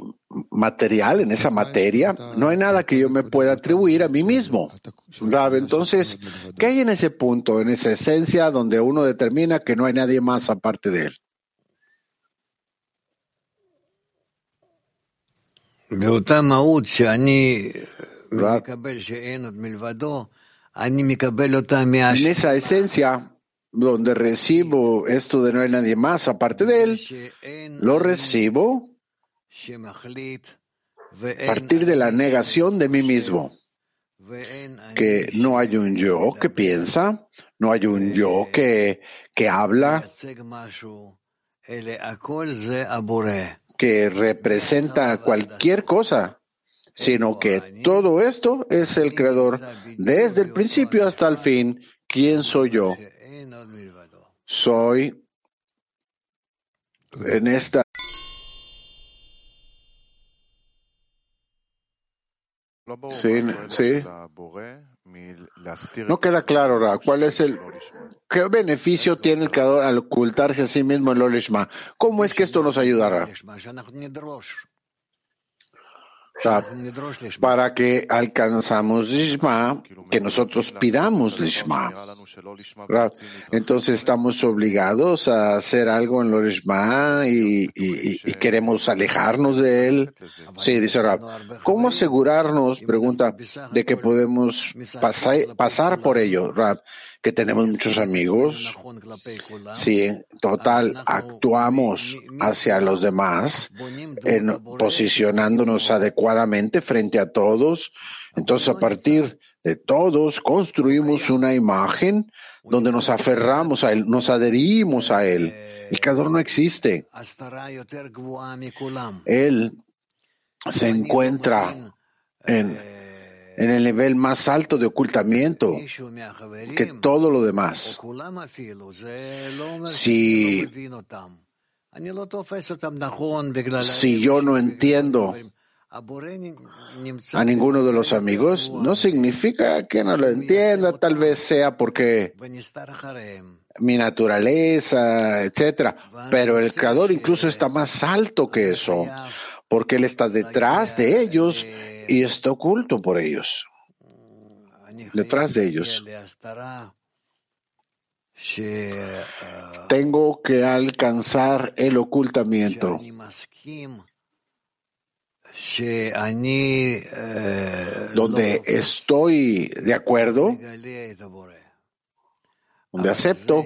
material, en esa materia, no hay nada que yo me pueda atribuir a mí mismo. Entonces, ¿qué hay en ese punto, en esa esencia donde uno determina que no hay nadie más aparte de él? En esa esencia donde recibo esto de no hay nadie más aparte de él, lo recibo partir de la negación de mí mismo, que no hay un yo que piensa, no hay un yo que, que habla, que representa cualquier cosa, sino que todo esto es el creador desde el principio hasta el fin. ¿Quién soy yo? Soy en esta Sí, sí. No queda claro, Ra, ¿cuál es el qué beneficio tiene el creador al ocultarse a sí mismo en Lolishma? ¿Cómo es que esto nos ayudará? Para que alcanzamos Lishma, que nosotros pidamos Lishma. Entonces estamos obligados a hacer algo en lo Lishma y, queremos alejarnos de él. Sí, dice Rab. ¿Cómo asegurarnos, pregunta, de que podemos pasar, pasar por ello, Rab? Que tenemos muchos amigos, si total actuamos hacia los demás, en, posicionándonos adecuadamente frente a todos, entonces a partir de todos construimos una imagen donde nos aferramos a él, nos adherimos a él. El creador no existe. Él se encuentra en en el nivel más alto de ocultamiento que todo lo demás. Si, si yo no entiendo a ninguno de los amigos, no significa que no lo entienda, tal vez sea porque mi naturaleza, etcétera. Pero el creador incluso está más alto que eso, porque él está detrás de ellos y está oculto por ellos, detrás de ellos. Tengo que alcanzar el ocultamiento. Donde estoy de acuerdo, donde acepto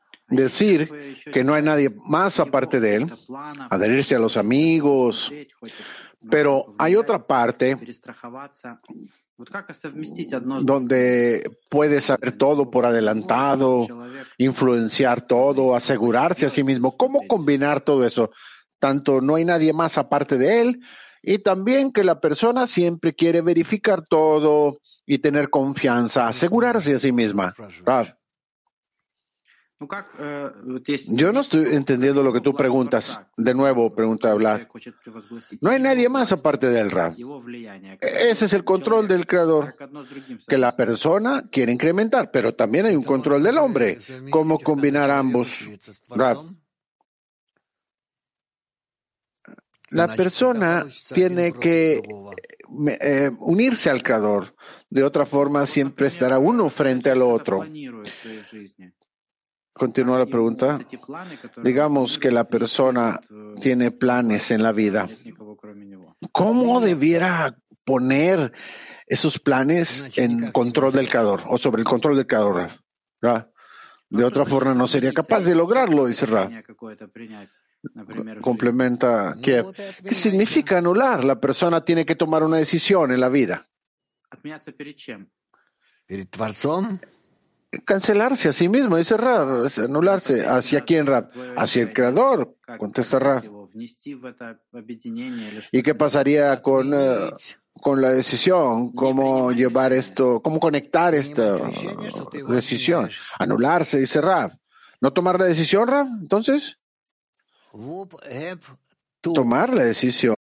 decir que no hay nadie más aparte de él, adherirse a los amigos, pero hay otra parte donde puede saber todo por adelantado, influenciar todo, asegurarse a sí mismo. ¿Cómo combinar todo eso? Tanto no hay nadie más aparte de él y también que la persona siempre quiere verificar todo y tener confianza, asegurarse a sí misma. Rav. Yo no estoy entendiendo lo que tú preguntas. De nuevo, pregunta Vlad. No hay nadie más aparte del Rab. Ese es el control del creador, que la persona quiere incrementar, pero también hay un control del hombre. ¿Cómo combinar ambos? Rab. La persona tiene que eh, unirse al creador. De otra forma, siempre estará uno frente al otro. Continúa la pregunta. Digamos que la persona tiene planes en la vida. ¿Cómo debiera poner esos planes en control del creador o sobre el control del creador? De otra forma no sería capaz de lograrlo, dice Ra. Complementa ¿Qué significa anular? La persona tiene que tomar una decisión en la vida. Cancelarse a sí mismo, dice Rab, anularse. ¿Hacia quién, Rab? Hacia el creador, contesta Rab. ¿Y qué pasaría con, eh, con la decisión? ¿Cómo llevar esto, cómo conectar esta decisión? Anularse, dice Rab. ¿No tomar la decisión, Rab? Entonces, tomar la decisión.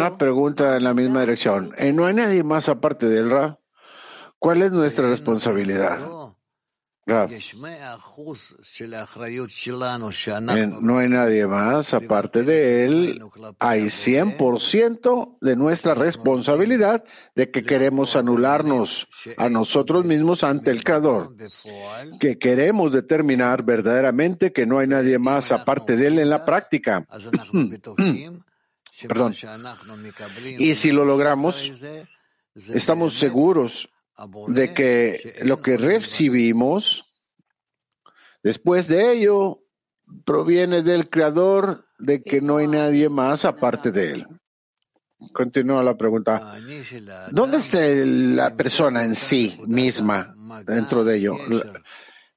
Una pregunta en la misma dirección. Eh, ¿No hay nadie más aparte del Ra? ¿Cuál es nuestra responsabilidad? No hay nadie más aparte de él. Hay 100% de nuestra responsabilidad de que queremos anularnos a nosotros mismos ante el Creador, que queremos determinar verdaderamente que no hay nadie más aparte de él en la práctica. Perdón. Y si lo logramos, estamos seguros de que lo que recibimos después de ello proviene del Creador de que no hay nadie más aparte de él. Continúa la pregunta. ¿Dónde está la persona en sí misma dentro de ello?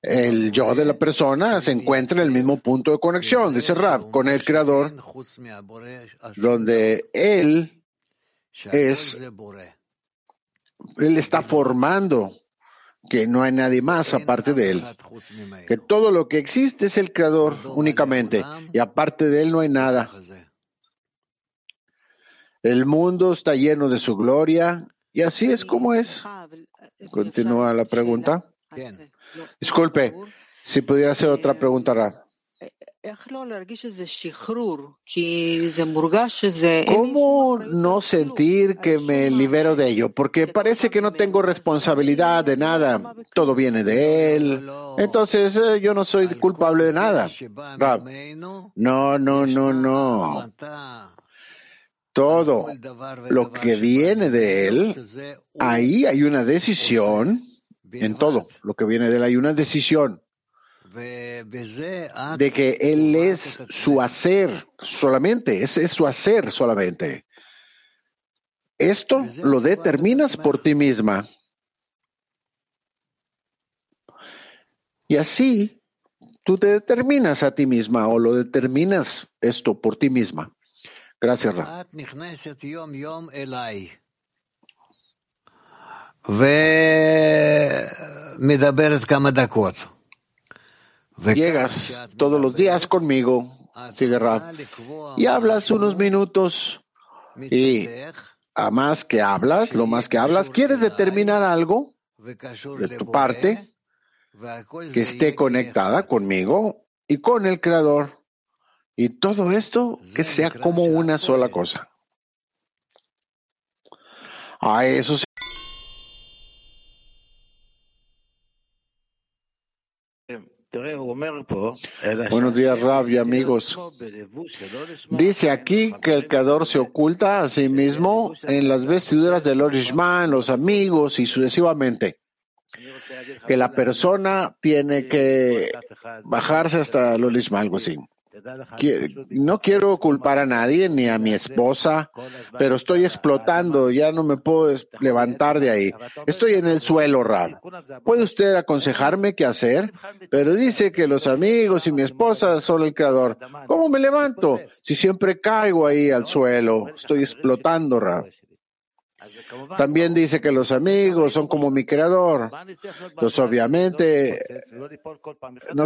El yo de la persona se encuentra en el mismo punto de conexión, dice Rab, con el Creador, donde él es él está formando que no hay nadie más aparte de él, que todo lo que existe es el creador únicamente y aparte de él no hay nada. El mundo está lleno de su gloria y así es como es. Continúa la pregunta. Disculpe, si pudiera hacer otra pregunta. ¿Cómo no sentir que me libero de ello? Porque parece que no tengo responsabilidad de nada. Todo viene de él. Entonces eh, yo no soy culpable de nada. No, no, no, no. Todo lo que viene de él, ahí hay una decisión. En todo lo que viene de él hay una decisión de que Él es su hacer solamente, ese es su hacer solamente. Esto lo determinas por ti misma. Y así tú te determinas a ti misma o lo determinas esto por ti misma. Gracias, Ra. Llegas todos los días conmigo, sigue y hablas unos minutos y a más que hablas, lo más que hablas, quieres determinar algo de tu parte que esté conectada conmigo y con el Creador. Y todo esto que sea como una sola cosa. A eso se Buenos días, Rab y amigos. Dice aquí que el creador se oculta a sí mismo en las vestiduras del en los amigos y sucesivamente. que la persona tiene que bajarse hasta lo lisma, algo así. No quiero culpar a nadie, ni a mi esposa, pero estoy explotando, ya no me puedo levantar de ahí. Estoy en el suelo, Rab. ¿Puede usted aconsejarme qué hacer? Pero dice que los amigos y mi esposa son el creador. ¿Cómo me levanto? Si siempre caigo ahí al suelo, estoy explotando, Rab. También dice que los amigos son como mi creador. Pues obviamente no,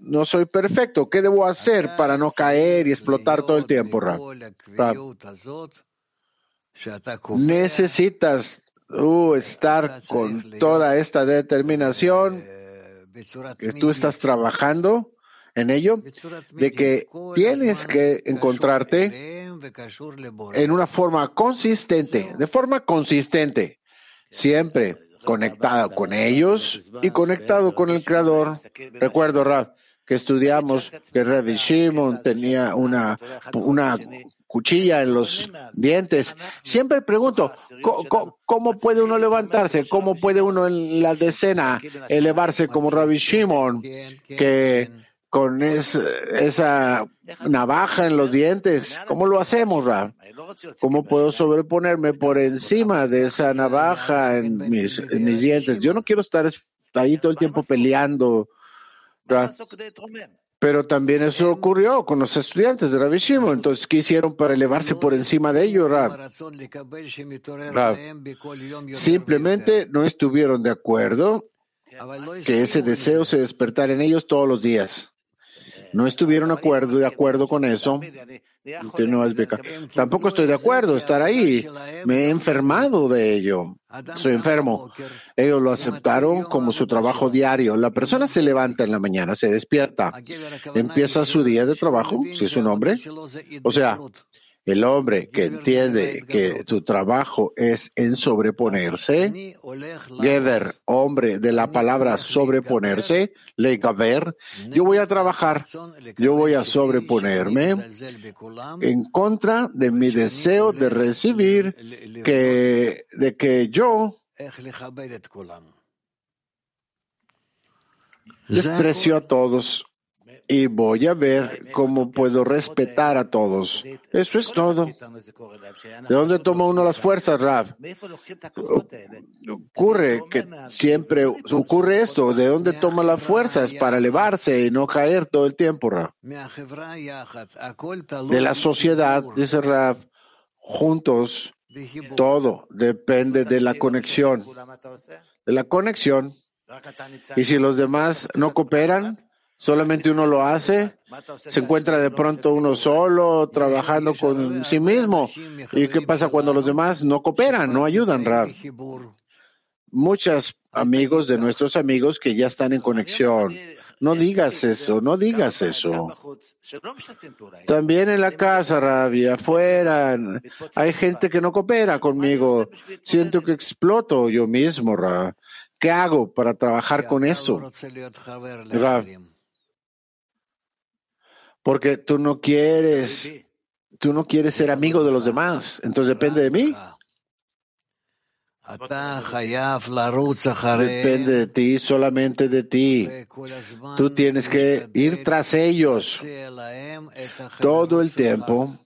no soy perfecto. ¿Qué debo hacer para no caer y explotar todo el tiempo, Rab? Rab, necesitas uh, estar con toda esta determinación que tú estás trabajando en ello, de que tienes que encontrarte en una forma consistente, de forma consistente, siempre conectado con ellos y conectado con el Creador. Recuerdo, Rab, que estudiamos que Rabbi Shimon tenía una, una cuchilla en los dientes. Siempre pregunto, ¿co- co- ¿cómo puede uno levantarse? ¿Cómo puede uno en la decena elevarse como Rabbi Shimon? Que con es- esa navaja en los dientes, ¿cómo lo hacemos, Rab? ¿Cómo puedo sobreponerme por encima de esa navaja en mis, en mis dientes? Yo no quiero estar es- ahí todo el tiempo peleando, Rab. Pero también eso ocurrió con los estudiantes de Rabbi Shimon. Entonces, ¿qué hicieron para elevarse por encima de ellos, Rab? Rab, Simplemente no estuvieron de acuerdo que ese deseo se despertara en ellos todos los días. No estuvieron de acuerdo, de acuerdo con eso. Tampoco estoy de acuerdo estar ahí. Me he enfermado de ello. Soy enfermo. Ellos lo aceptaron como su trabajo diario. La persona se levanta en la mañana, se despierta, empieza su día de trabajo, si es un hombre. O sea, el hombre que entiende que su trabajo es en sobreponerse, Geber, hombre de la palabra sobreponerse, Legaber, yo voy a trabajar, yo voy a sobreponerme en contra de mi deseo de recibir que, de que yo desprecio a todos y voy a ver cómo puedo respetar a todos. Eso es todo. ¿De dónde toma uno las fuerzas, Rav? Ocurre que siempre ocurre esto. ¿De dónde toma las fuerzas para elevarse y no caer todo el tiempo, Rav? De la sociedad, dice Rav, juntos, todo depende de la conexión. De la conexión. Y si los demás no cooperan, solamente uno lo hace, se encuentra de pronto uno solo trabajando con sí mismo. ¿Y qué pasa cuando los demás no cooperan, no ayudan, Rav? Muchos amigos de nuestros amigos que ya están en conexión. No digas eso, no digas eso. También en la casa, y afuera, hay gente que no coopera conmigo. Siento que exploto yo mismo, Rav. ¿Qué hago para trabajar con eso? Rav, porque tú no quieres, tú no quieres ser amigo de los demás, entonces depende de mí. Depende de ti, solamente de ti. Tú tienes que ir tras ellos todo el tiempo.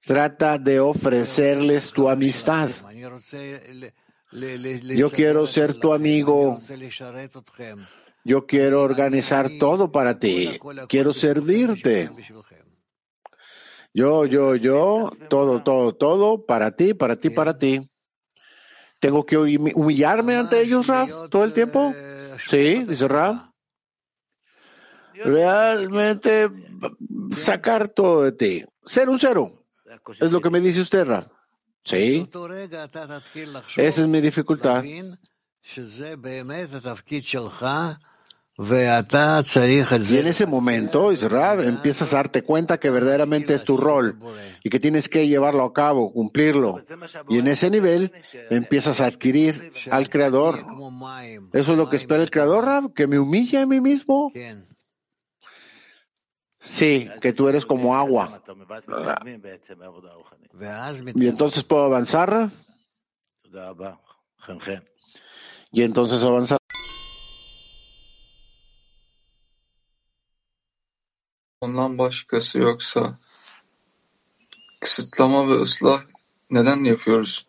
Trata de ofrecerles tu amistad. Yo quiero ser tu amigo. Yo quiero organizar todo para ti. Quiero servirte. Yo, yo, yo, todo, todo, todo, para ti, para ti, para ti. ¿Tengo que humillarme ante ellos, Rab, todo el tiempo? Sí, dice Rab. Realmente sacar todo de ti. Ser un cero. Es lo que me dice usted, Rab. Sí. Esa es mi dificultad. Y en ese momento, Israel, empiezas a darte cuenta que verdaderamente es tu rol y que tienes que llevarlo a cabo, cumplirlo. Y en ese nivel empiezas a adquirir al Creador. Eso es lo que espera el Creador, Rab, que me humille a mí mismo. Sí, que tú eres como agua. Y entonces puedo avanzar. Y entonces avanzar. Ondan başkası yoksa, kısıtlama ve ıslah neden yapıyoruz?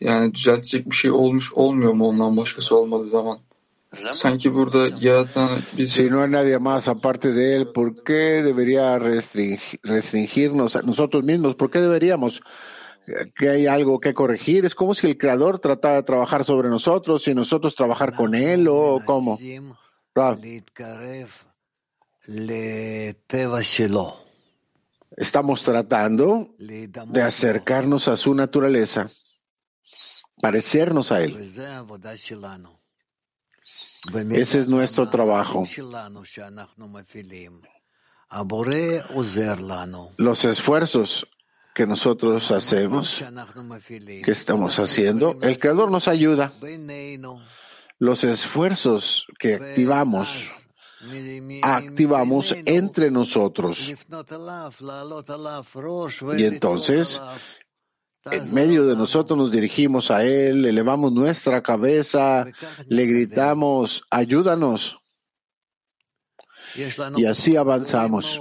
Yani düzeltecek bir şey olmuş olmuyor mu ondan başkası olmadığı zaman? Sanki burada yaratan bizi... Si no hay nadie más aparte de él, ¿por qué debería restringirnos a nosotros mismos? ¿Por qué deberíamos? Eh, que hay algo que corregir. Es como si el Creador tratara de trabajar sobre nosotros y nosotros trabajar con Él o cómo. Ah. Rab. Estamos tratando de acercarnos a su naturaleza, parecernos a él. Ese es nuestro trabajo. Los esfuerzos que nosotros hacemos, que estamos haciendo, el Creador nos ayuda. Los esfuerzos que activamos activamos entre nosotros. Y entonces, en medio de nosotros nos dirigimos a Él, elevamos nuestra cabeza, le gritamos, ayúdanos. Y así avanzamos.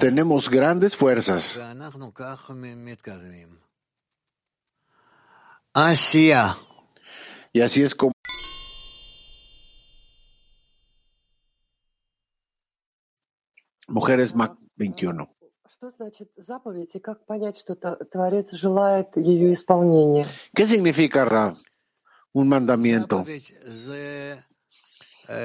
Tenemos grandes fuerzas. Y así es como Mujeres Mac 21. ¿Qué significa Rab? Un mandamiento.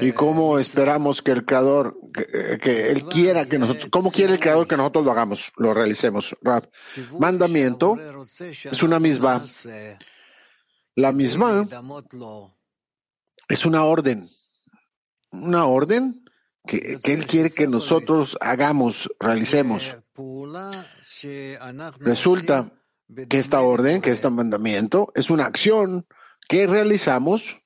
¿Y cómo esperamos que el Creador, que, que Él quiera que nosotros, cómo quiere el Creador que nosotros lo hagamos, lo realicemos, Rab? Mandamiento es una misma. La misma es una orden. Una orden que, Él quiere que nosotros hagamos, realicemos. Resulta que esta orden, que este mandamiento, es una acción que realizamos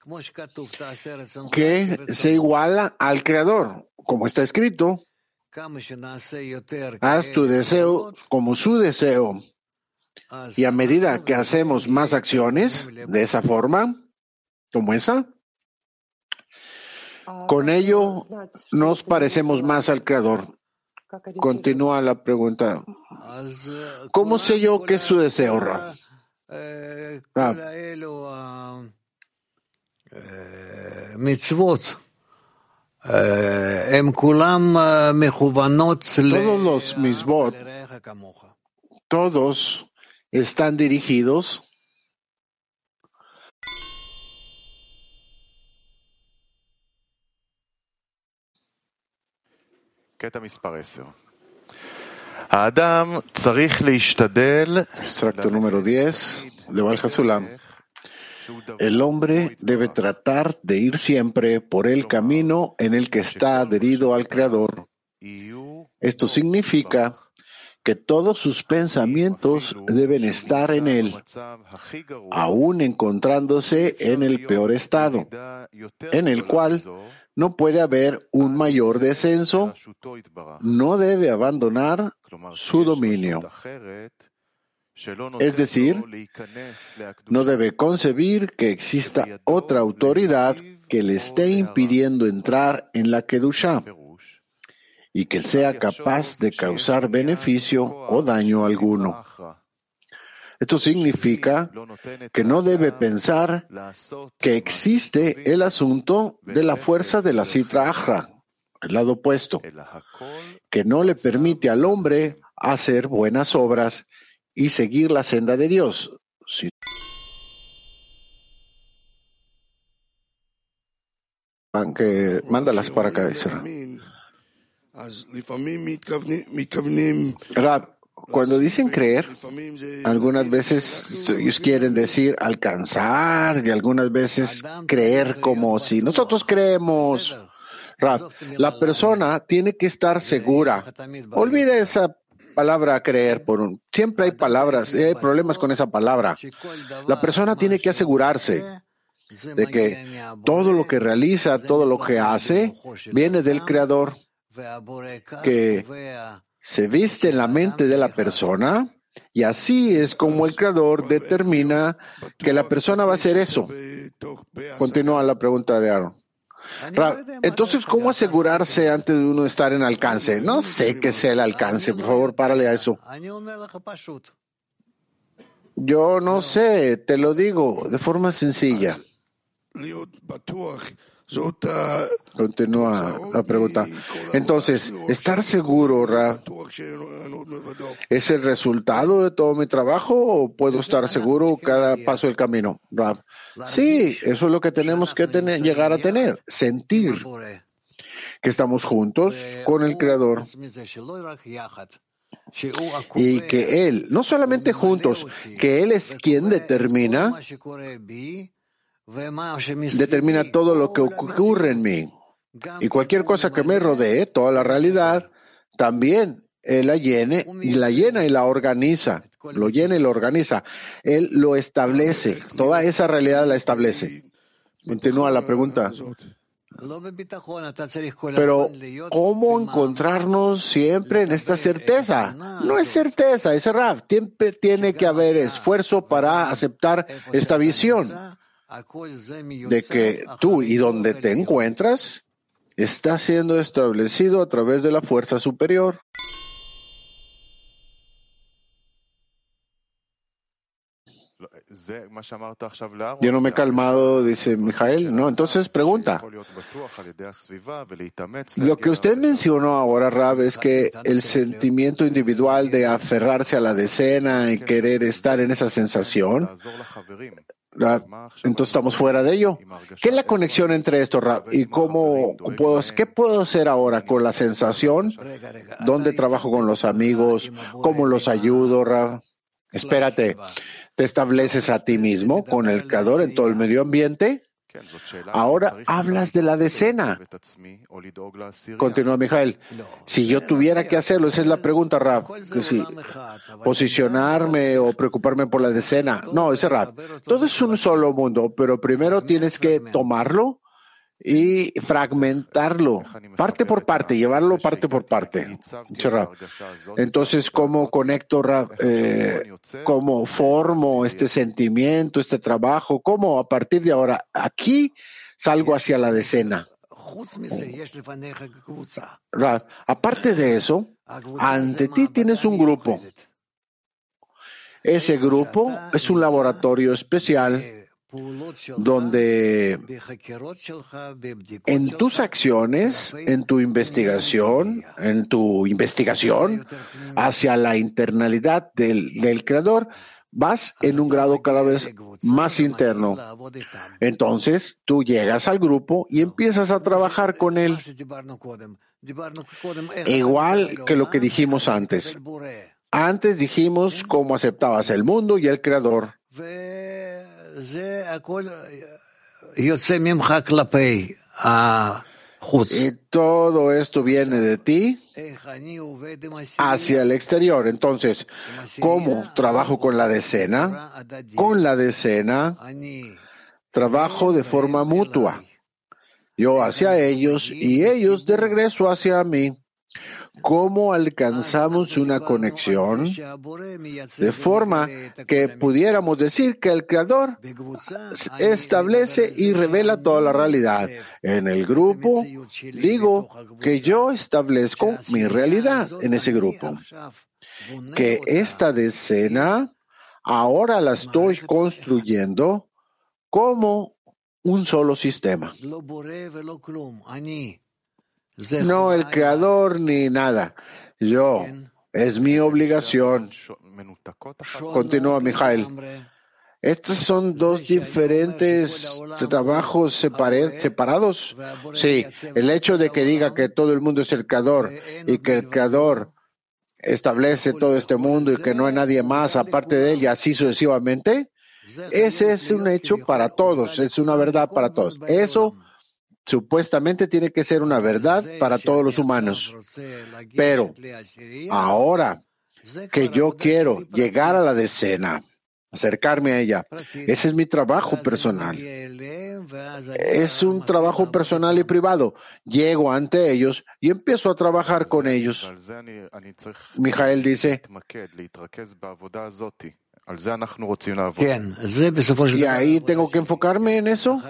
que se iguala al Creador, como está escrito. Haz tu deseo como su deseo. Y a medida que hacemos más acciones de esa forma, como esa, con ello nos parecemos más al Creador. Continúa la pregunta. ¿Cómo sé yo qué es su deseo, ah. Todos los misbot, todos están dirigidos קטע מספר 10. האדם צריך להשתדל Extracto número 10 de Val Hasulam. El hombre debe tratar de ir siempre por el camino en el que está adherido al Creador. Esto significa que todos sus pensamientos deben estar en él, aún encontrándose en el peor estado, en el cual no puede haber un mayor descenso, no debe abandonar su dominio. Es decir, no debe concebir que exista otra autoridad que le esté impidiendo entrar en la Kedusha y que sea capaz de causar beneficio o daño alguno. Esto significa que no debe pensar que existe el asunto de la fuerza de la citra ajra, el lado opuesto, que no le permite al hombre hacer buenas obras y seguir la senda de Dios. que mándalas para acá, Rab, cuando dicen creer, algunas veces ellos quieren decir alcanzar y algunas veces creer como si nosotros creemos. La persona tiene que estar segura. Olvida esa palabra creer por. Siempre hay palabras, y hay problemas con esa palabra. La persona tiene que asegurarse de que todo lo que realiza, todo lo que hace, viene del Creador, que se viste en la mente de la persona y así es como el Creador determina que la persona va a hacer eso. Continúa la pregunta de Aaron. Entonces, ¿cómo asegurarse antes de uno estar en alcance? No sé qué sea el alcance, por favor, párale a eso. Yo no sé, te lo digo de forma sencilla. Continúa la pregunta. Entonces, ¿estar seguro, Ra, es el resultado de todo mi trabajo o puedo estar seguro cada paso del camino, Ra? Sí, eso es lo que tenemos que tener, llegar a tener, sentir que estamos juntos con el Creador y que Él, no solamente juntos, que Él es quien determina determina todo lo que ocurre en mí. Y cualquier cosa que me rodee, toda la realidad, también Él la llene y la llena y la organiza. Lo llena y lo organiza. Él lo establece. Toda esa realidad la establece. Continúa la pregunta. Pero, ¿cómo encontrarnos siempre en esta certeza? No es certeza, es Rab. Siempre tiene que haber esfuerzo para aceptar esta visión de que tú y donde te encuentras está siendo establecido a través de la fuerza superior. Yo no me he calmado, dice Mijael. No, entonces pregunta. Lo que usted mencionó ahora, Rab, es que el sentimiento individual de aferrarse a la decena y querer estar en esa sensación entonces estamos fuera de ello. ¿Qué es la conexión entre esto, Rab? ¿Y cómo puedo, qué puedo hacer ahora con la sensación? ¿Dónde trabajo con los amigos? ¿Cómo los ayudo, Rab? Espérate, ¿te estableces a ti mismo con el creador en todo el medio ambiente? Ahora hablas de la decena. Continúa Mijael. Si yo tuviera que hacerlo, esa es la pregunta, Rab. Que si posicionarme o preocuparme por la decena. No, ese Rab. Todo es un solo mundo, pero primero tienes que tomarlo y fragmentarlo, parte por parte, llevarlo parte por parte. Entonces, ¿cómo conecto? Eh, ¿Cómo formo este sentimiento, este trabajo? ¿Cómo a partir de ahora, aquí salgo hacia la decena? Rab, aparte de eso, ante ti tienes un grupo. Ese grupo es un laboratorio especial donde en tus acciones, en tu investigación, en tu investigación hacia la internalidad del, creador, vas en un grado cada vez más interno. Entonces tú llegas al grupo y empiezas a trabajar con él, igual que lo que dijimos antes. Antes dijimos cómo aceptabas el mundo y el creador. Y todo esto viene de ti hacia el exterior. Entonces, ¿cómo trabajo con la decena? Con la decena trabajo de forma mutua. Yo hacia ellos y ellos de regreso hacia mí. ¿Cómo alcanzamos una conexión de forma que pudiéramos decir que el Creador establece y revela toda la realidad? En el grupo digo que yo establezco mi realidad en ese grupo. Que esta decena ahora la estoy construyendo como un solo sistema. No el creador ni nada. Yo. Es mi obligación. Continúa Mijael. Estos son dos diferentes trabajos separe- separados. Sí, el hecho de que diga que todo el mundo es el creador y que el creador establece todo este mundo y que no hay nadie más aparte de él y así sucesivamente, ese es un hecho para todos, es una verdad para todos. Eso Supuestamente tiene que ser una verdad para todos los humanos. Pero ahora que yo quiero llegar a la decena, acercarme a ella, ese es mi trabajo personal. Es un trabajo personal y privado. Llego ante ellos y empiezo a trabajar con ellos. Mijael dice. ¿Y ahí tengo que enfocarme en eso?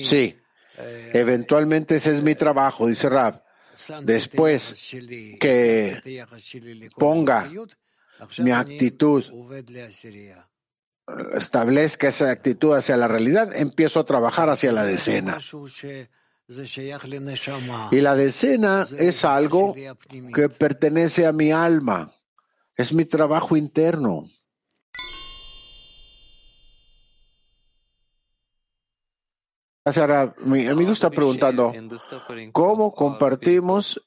Sí. Eventualmente ese es mi trabajo, dice Rab. Después que ponga mi actitud, establezca esa actitud hacia la realidad, empiezo a trabajar hacia la decena. Y la decena es algo que pertenece a mi alma, es mi trabajo interno. Ahora, mi amigo está preguntando, ¿cómo compartimos?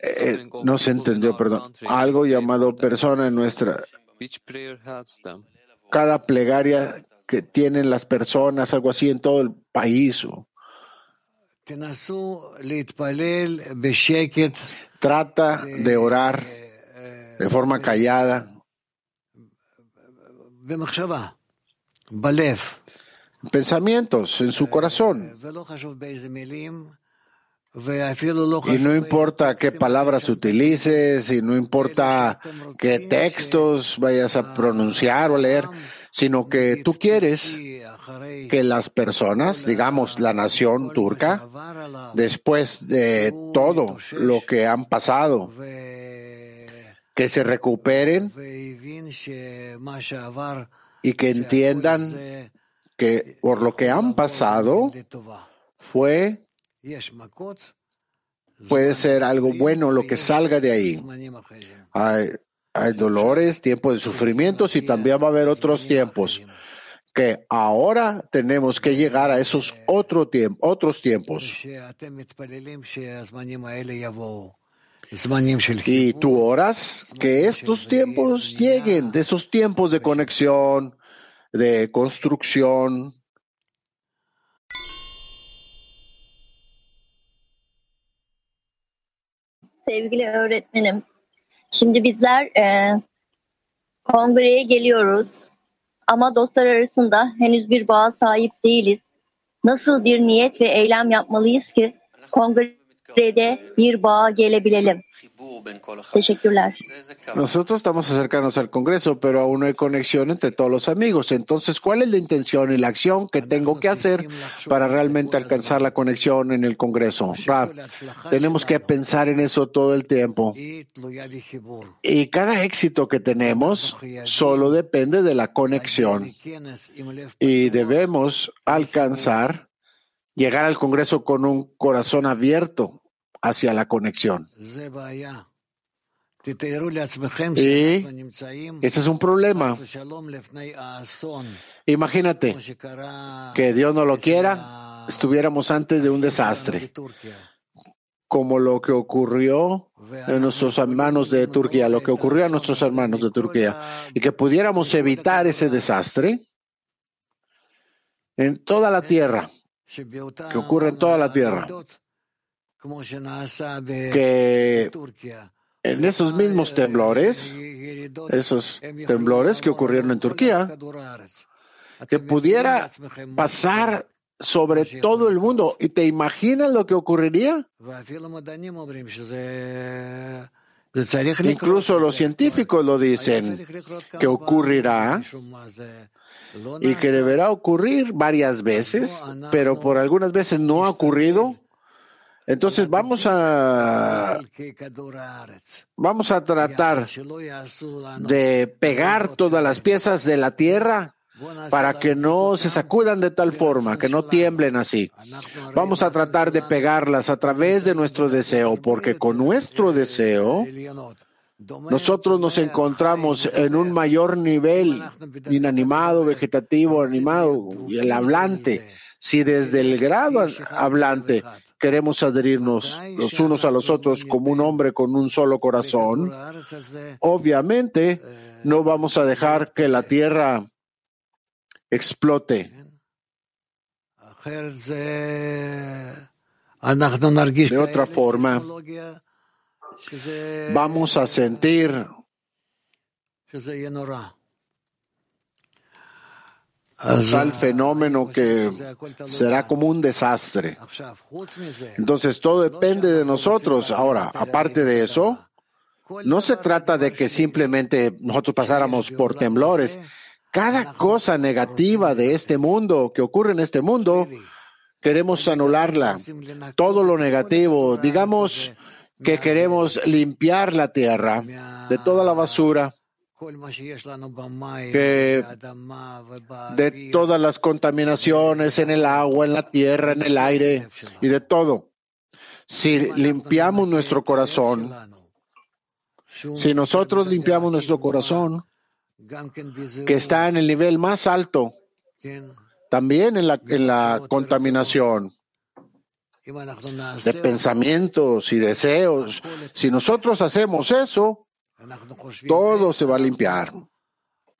eh, no se entendió, perdón, algo llamado persona en nuestra. Cada plegaria que tienen las personas, algo así en todo el país. o- Trata de orar de forma callada, pensamientos en su corazón. Y no importa qué palabras utilices, y no importa qué textos vayas a pronunciar o leer, sino que tú quieres que las personas, digamos la nación turca, después de todo lo que han pasado, que se recuperen y que entiendan que por lo que han pasado fue puede ser algo bueno lo que salga de ahí. Hay, hay dolores, tiempos de sufrimientos y también va a haber otros tiempos que ahora tenemos que llegar a esos otro tiemp- otros tiempos. Y tú oras que estos tiempos lleguen, de esos tiempos de conexión, de construcción, Sevgili öğretmenim, şimdi bizler e, kongreye geliyoruz ama dostlar arasında henüz bir bağa sahip değiliz. Nasıl bir niyet ve eylem yapmalıyız ki kongrede Nosotros estamos acercándonos al Congreso, pero aún no hay conexión entre todos los amigos. Entonces, ¿cuál es la intención y la acción que tengo que hacer para realmente alcanzar la conexión en el Congreso? Tenemos que pensar en eso todo el tiempo. Y cada éxito que tenemos solo depende de la conexión. Y debemos alcanzar, llegar al Congreso con un corazón abierto hacia la conexión. Y ese es un problema. Imagínate que Dios no lo quiera, estuviéramos antes de un desastre, como lo que ocurrió en nuestros hermanos de Turquía, lo que ocurrió a nuestros hermanos de Turquía, y que pudiéramos evitar ese desastre en toda la tierra, que ocurre en toda la tierra, que en esos mismos temblores, esos temblores que ocurrieron en Turquía, que pudiera pasar sobre todo el mundo. ¿Y te imaginas lo que ocurriría? Incluso los científicos lo dicen, que ocurrirá y que deberá ocurrir varias veces, pero por algunas veces no ha ocurrido. Entonces vamos a vamos a tratar de pegar todas las piezas de la tierra para que no se sacudan de tal forma, que no tiemblen así. Vamos a tratar de pegarlas a través de nuestro deseo, porque con nuestro deseo nosotros nos encontramos en un mayor nivel inanimado, vegetativo, animado y el hablante. Si desde el grado hablante queremos adherirnos los unos a los otros como un hombre con un solo corazón, obviamente no vamos a dejar que la tierra explote. De otra forma, vamos a sentir tal fenómeno que será como un desastre. Entonces todo depende de nosotros. Ahora, aparte de eso, no se trata de que simplemente nosotros pasáramos por temblores. Cada cosa negativa de este mundo, que ocurre en este mundo, queremos anularla, todo lo negativo. Digamos que queremos limpiar la tierra de toda la basura, que de todas las contaminaciones en el agua, en la tierra, en el aire y de todo. Si limpiamos nuestro corazón, si nosotros limpiamos nuestro corazón, que está en el nivel más alto, también en la, en la contaminación de pensamientos y deseos, si nosotros hacemos eso, todo se va a limpiar.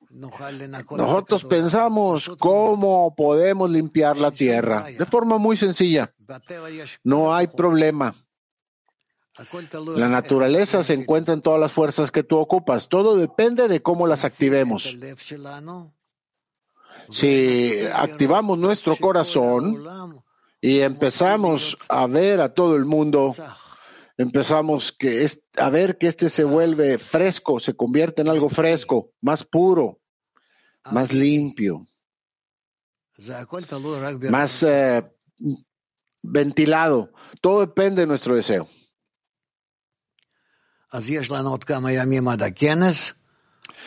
Nosotros pensamos cómo podemos limpiar la tierra de forma muy sencilla. No hay problema. La naturaleza se encuentra en todas las fuerzas que tú ocupas. Todo depende de cómo las activemos. Si activamos nuestro corazón y empezamos a ver a todo el mundo, empezamos que a ver que este se vuelve fresco, se convierte en algo fresco, más puro, más limpio, más eh, ventilado. Todo depende de nuestro deseo.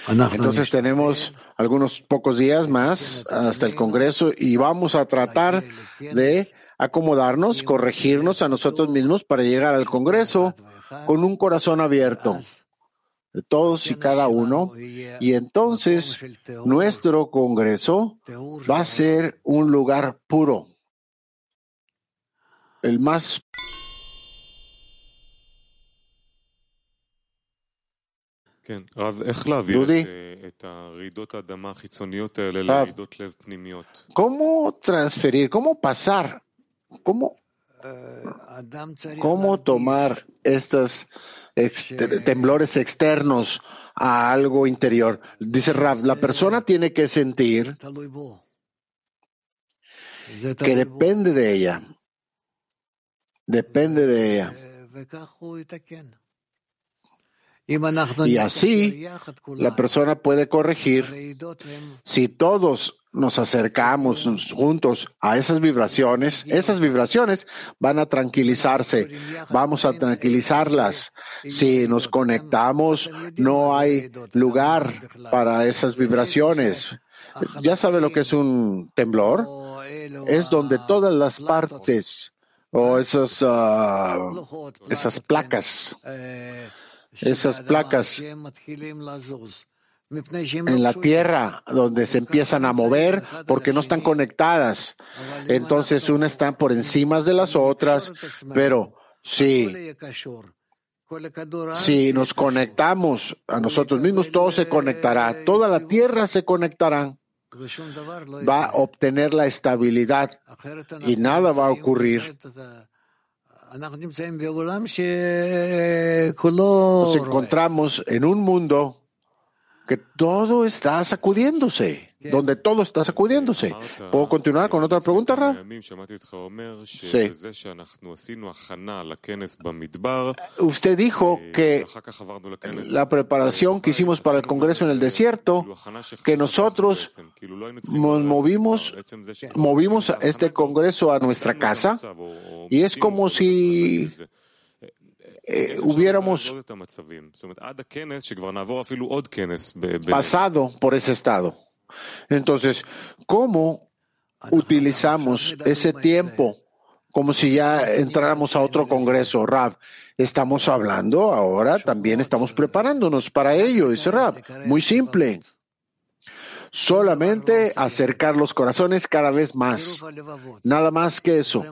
Entonces tenemos algunos pocos días más hasta el Congreso y vamos a tratar de acomodarnos, corregirnos a nosotros mismos para llegar al Congreso con un corazón abierto todos y cada uno. Y entonces nuestro Congreso va a ser un lugar puro, el más ¿cómo transferir, cómo pasar, cómo, cómo tomar estos temblores externos a algo interior? Dice Rav, la persona tiene que sentir que depende de ella, depende de ella. Y así la persona puede corregir si todos nos acercamos juntos a esas vibraciones, esas vibraciones van a tranquilizarse, vamos a tranquilizarlas. Si nos conectamos, no hay lugar para esas vibraciones. ¿Ya sabe lo que es un temblor? Es donde todas las partes o esas, ah, esas placas esas placas en la tierra donde se empiezan a mover porque no están conectadas. Entonces unas están por encima de las otras, pero si, si nos conectamos a nosotros mismos, todo se conectará, toda la tierra se conectará va a obtener la estabilidad y nada va a ocurrir nos encontramos en un mundo que todo está sacudiéndose, donde todo está sacudiéndose. ¿Puedo continuar con otra pregunta, Ra? Sí. Usted dijo que la preparación que hicimos para el Congreso en el desierto, que nosotros nos movimos, movimos este Congreso a nuestra casa y es como si eh, hubiéramos pasado por ese estado. Entonces, ¿cómo utilizamos ese tiempo como si ya entráramos a otro congreso, Rab? Estamos hablando ahora, también estamos preparándonos para ello, dice Rab. Muy simple. Solamente acercar los corazones cada vez más. Nada más que eso.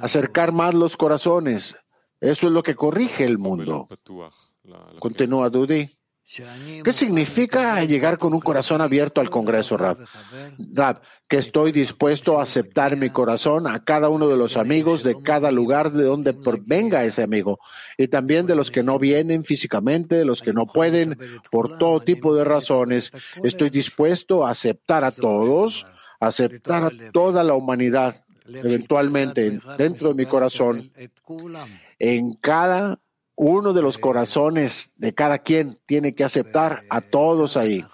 Acercar más los corazones. Eso es lo que corrige el mundo. Continúa Dudi. ¿Qué significa llegar con un corazón abierto al Congreso, Rab? Rab, que estoy dispuesto a aceptar mi corazón a cada uno de los amigos de cada lugar de donde venga ese amigo y también de los que no vienen físicamente, de los que no pueden por todo tipo de razones. Estoy dispuesto a aceptar a todos, aceptar a toda la humanidad eventualmente dentro de mi corazón en cada uno de los corazones de cada quien tiene que aceptar a todos ahí.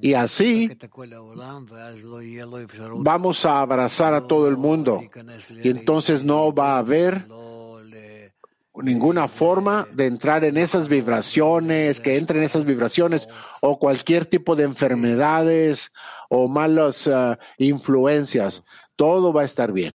Y así vamos a abrazar a todo el mundo. Y entonces no va a haber ninguna forma de entrar en esas vibraciones, que entren en esas vibraciones o cualquier tipo de enfermedades o malas uh, influencias. Todo va a estar bien.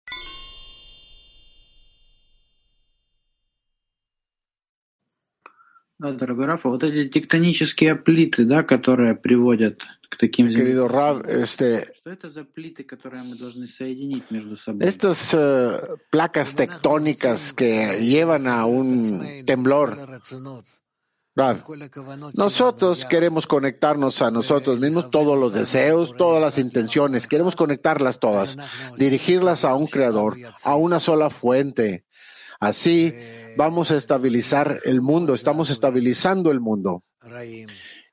дорогой Рафа, вот эти тектонические плиты, да, которые приводят к таким Querido Rav, este, Что это за плиты, которые мы должны соединить между собой? estas uh, placas tectónicas que llevan a un temblor. Rav, nosotros queremos conectarnos a nosotros mismos, todos los deseos, todas las intenciones, queremos conectarlas todas, dirigirlas a un creador, a una sola fuente. Así vamos a estabilizar el mundo, estamos estabilizando el mundo.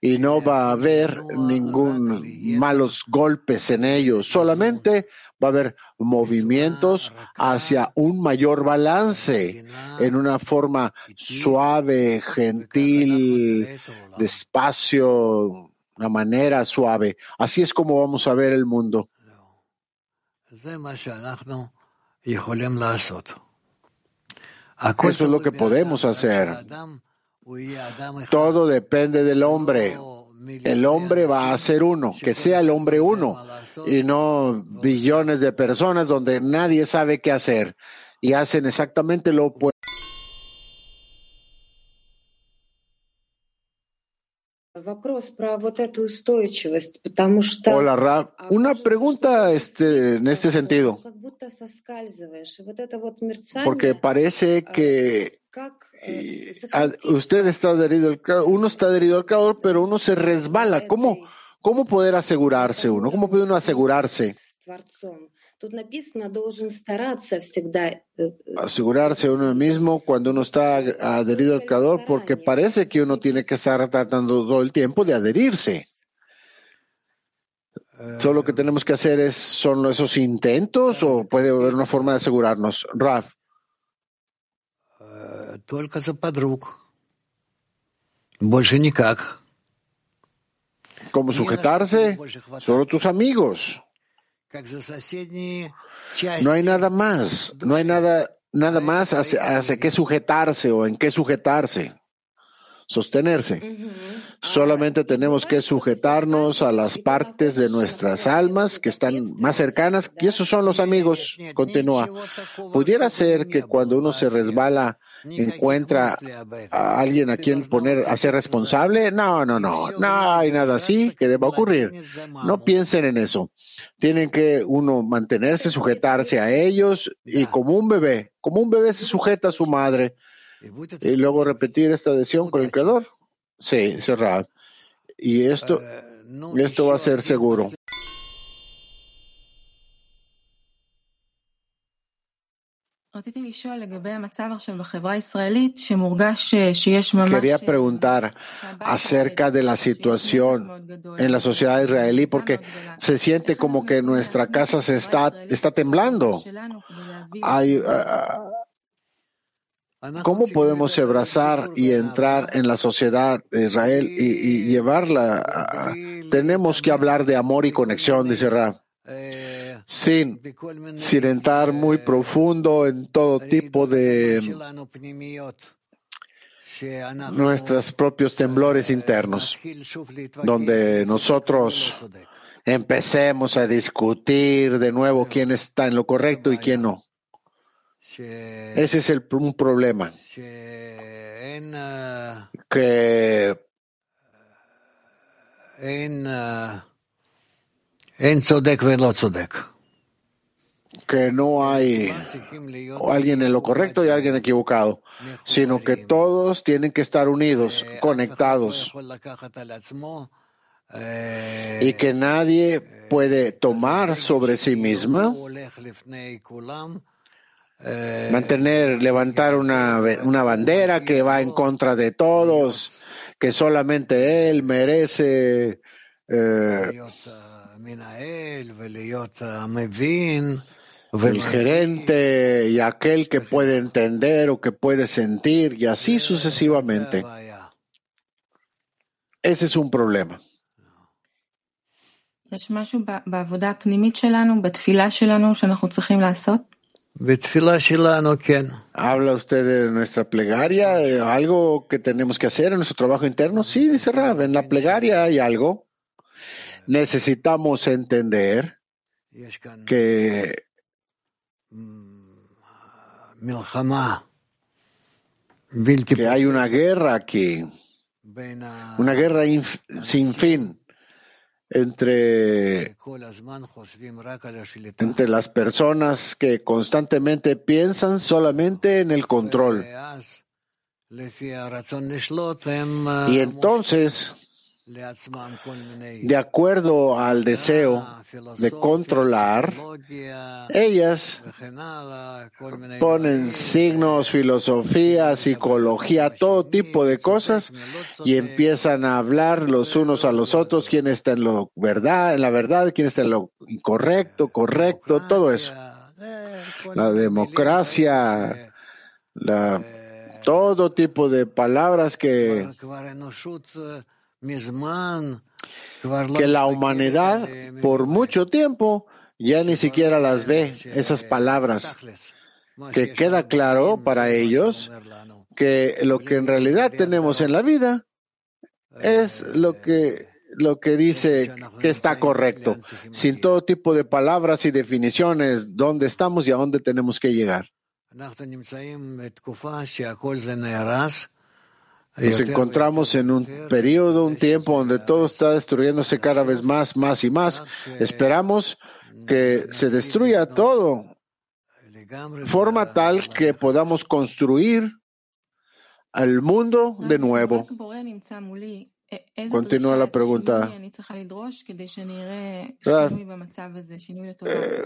Y no va a haber ningún malos golpes en ellos, solamente va a haber movimientos hacia un mayor balance en una forma suave, gentil, despacio, una manera suave. Así es como vamos a ver el mundo. Eso es lo que podemos hacer. Todo depende del hombre. El hombre va a ser uno, que sea el hombre uno, y no billones de personas donde nadie sabe qué hacer y hacen exactamente lo opuesto. Hola, Rab. Una pregunta este, en este sentido. Porque parece que usted está adherido al calor, uno está adherido al calor, pero uno se resbala. ¿Cómo, cómo poder asegurarse uno? ¿Cómo puede uno asegurarse? Asegurarse uno mismo cuando uno está adherido al Creador, porque parece que uno tiene que estar tratando todo el tiempo de adherirse. Solo lo que tenemos que hacer es, son esos intentos o puede haber una forma de asegurarnos. Raf. ¿Cómo sujetarse? Solo tus amigos. No hay nada más, no hay nada, nada más hacia, hacia qué sujetarse o en qué sujetarse, sostenerse. Solamente tenemos que sujetarnos a las partes de nuestras almas que están más cercanas, y esos son los amigos, continúa. Pudiera ser que cuando uno se resbala encuentra a alguien a quien poner, a ser responsable. No, no, no. No hay nada así que deba ocurrir. No piensen en eso. Tienen que uno mantenerse, sujetarse a ellos y como un bebé, como un bebé se sujeta a su madre y luego repetir esta adhesión con el creador. Sí, cerrado. Y esto, esto va a ser seguro. Quería preguntar acerca de la situación en la sociedad israelí porque se siente como que nuestra casa se está, está temblando. Hay, ah, ¿Cómo podemos abrazar y entrar en la sociedad de Israel y, y llevarla? tenemos que hablar de amor y conexión, dice Rab, sin, sin entrar muy profundo en todo tipo de nuestros propios temblores internos, donde nosotros empecemos a discutir de nuevo quién está en lo correcto y quién no. Ese es el, un problema que אין, אה, אין צודק ולא צודק. que no hay alguien en lo correcto y alguien equivocado, sino que todos tienen que estar unidos, conectados, y que nadie puede tomar sobre sí misma, mantener, levantar una, una bandera que va en contra de todos, que solamente él merece eh, el gerente y aquel que puede entender o que puede sentir y así sucesivamente. Ese es un problema. Habla usted de nuestra plegaria, eh, algo que tenemos que hacer en nuestro trabajo interno. Sí, dice Rab, en la plegaria hay algo. Necesitamos entender que que hay una guerra aquí, una guerra sin fin entre, entre las personas que constantemente piensan solamente en el control. Y entonces, de acuerdo al deseo de controlar, ellas ponen signos, filosofía, psicología, todo tipo de cosas y empiezan a hablar los unos a los otros, quién está en lo verdad, en la verdad, quién está en lo incorrecto, correcto, todo eso. La democracia, la, todo tipo de palabras que que la humanidad por mucho tiempo ya ni siquiera las ve, esas palabras, que queda claro para ellos que lo que en realidad tenemos en la vida es lo que lo que dice que está correcto, sin todo tipo de palabras y definiciones, dónde estamos y a dónde tenemos que llegar. Nos encontramos en un periodo, un tiempo donde todo está destruyéndose cada vez más, más y más. Esperamos que se destruya todo, forma tal que podamos construir al mundo de nuevo. Continúa la pregunta. Eh,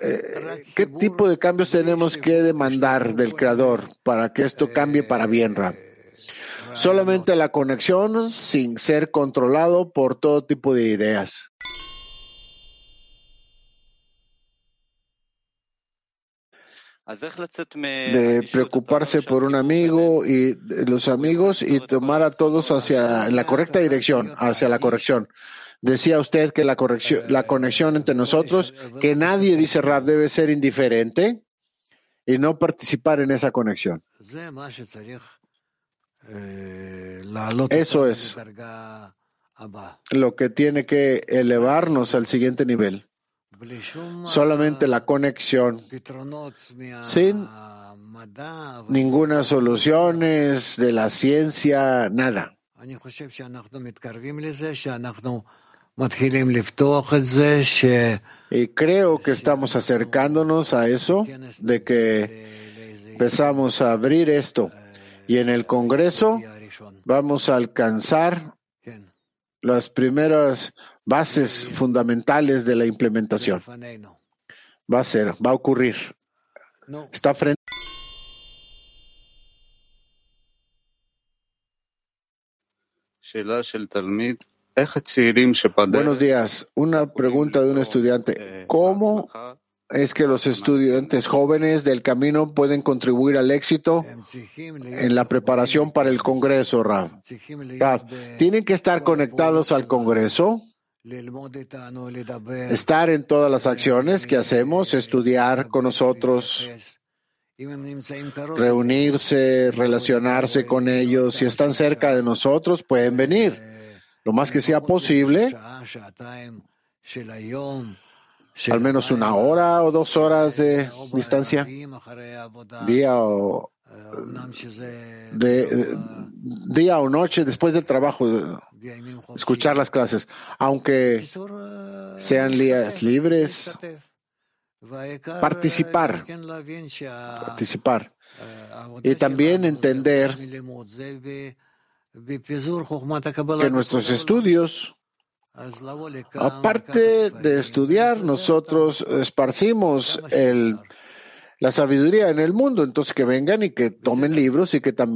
eh, ¿Qué tipo de cambios tenemos que demandar del Creador para que esto cambie para bien, Rab? Solamente la conexión sin ser controlado por todo tipo de ideas. de preocuparse por un amigo y los amigos y tomar a todos hacia la correcta dirección, hacia la corrección. Decía usted que la corrección, la conexión entre nosotros, que nadie, dice Rab, debe ser indiferente y no participar en esa conexión. Eso es lo que tiene que elevarnos al siguiente nivel. Solamente la conexión, sin ninguna soluciones de la ciencia, nada. Y creo que estamos acercándonos a eso, de que empezamos a abrir esto. Y en el Congreso vamos a alcanzar las primeras bases fundamentales de la implementación. Va a ser, va a ocurrir. Está frente. Buenos días. Una pregunta de un estudiante. ¿Cómo es que los estudiantes jóvenes del camino pueden contribuir al éxito en la preparación para el Congreso, Rav? Rav, ¿tienen que estar conectados al Congreso? Estar en todas las acciones que hacemos, estudiar con nosotros, reunirse, relacionarse con ellos. Si están cerca de nosotros, pueden venir. Lo más que sea posible, al menos una hora o dos horas de distancia, día o, de, día o noche después del trabajo, escuchar las clases, aunque sean días libres, participar, participar. Y también entender que nuestros estudios, aparte de estudiar, nosotros esparcimos el, la sabiduría en el mundo, entonces que vengan y que tomen libros y que también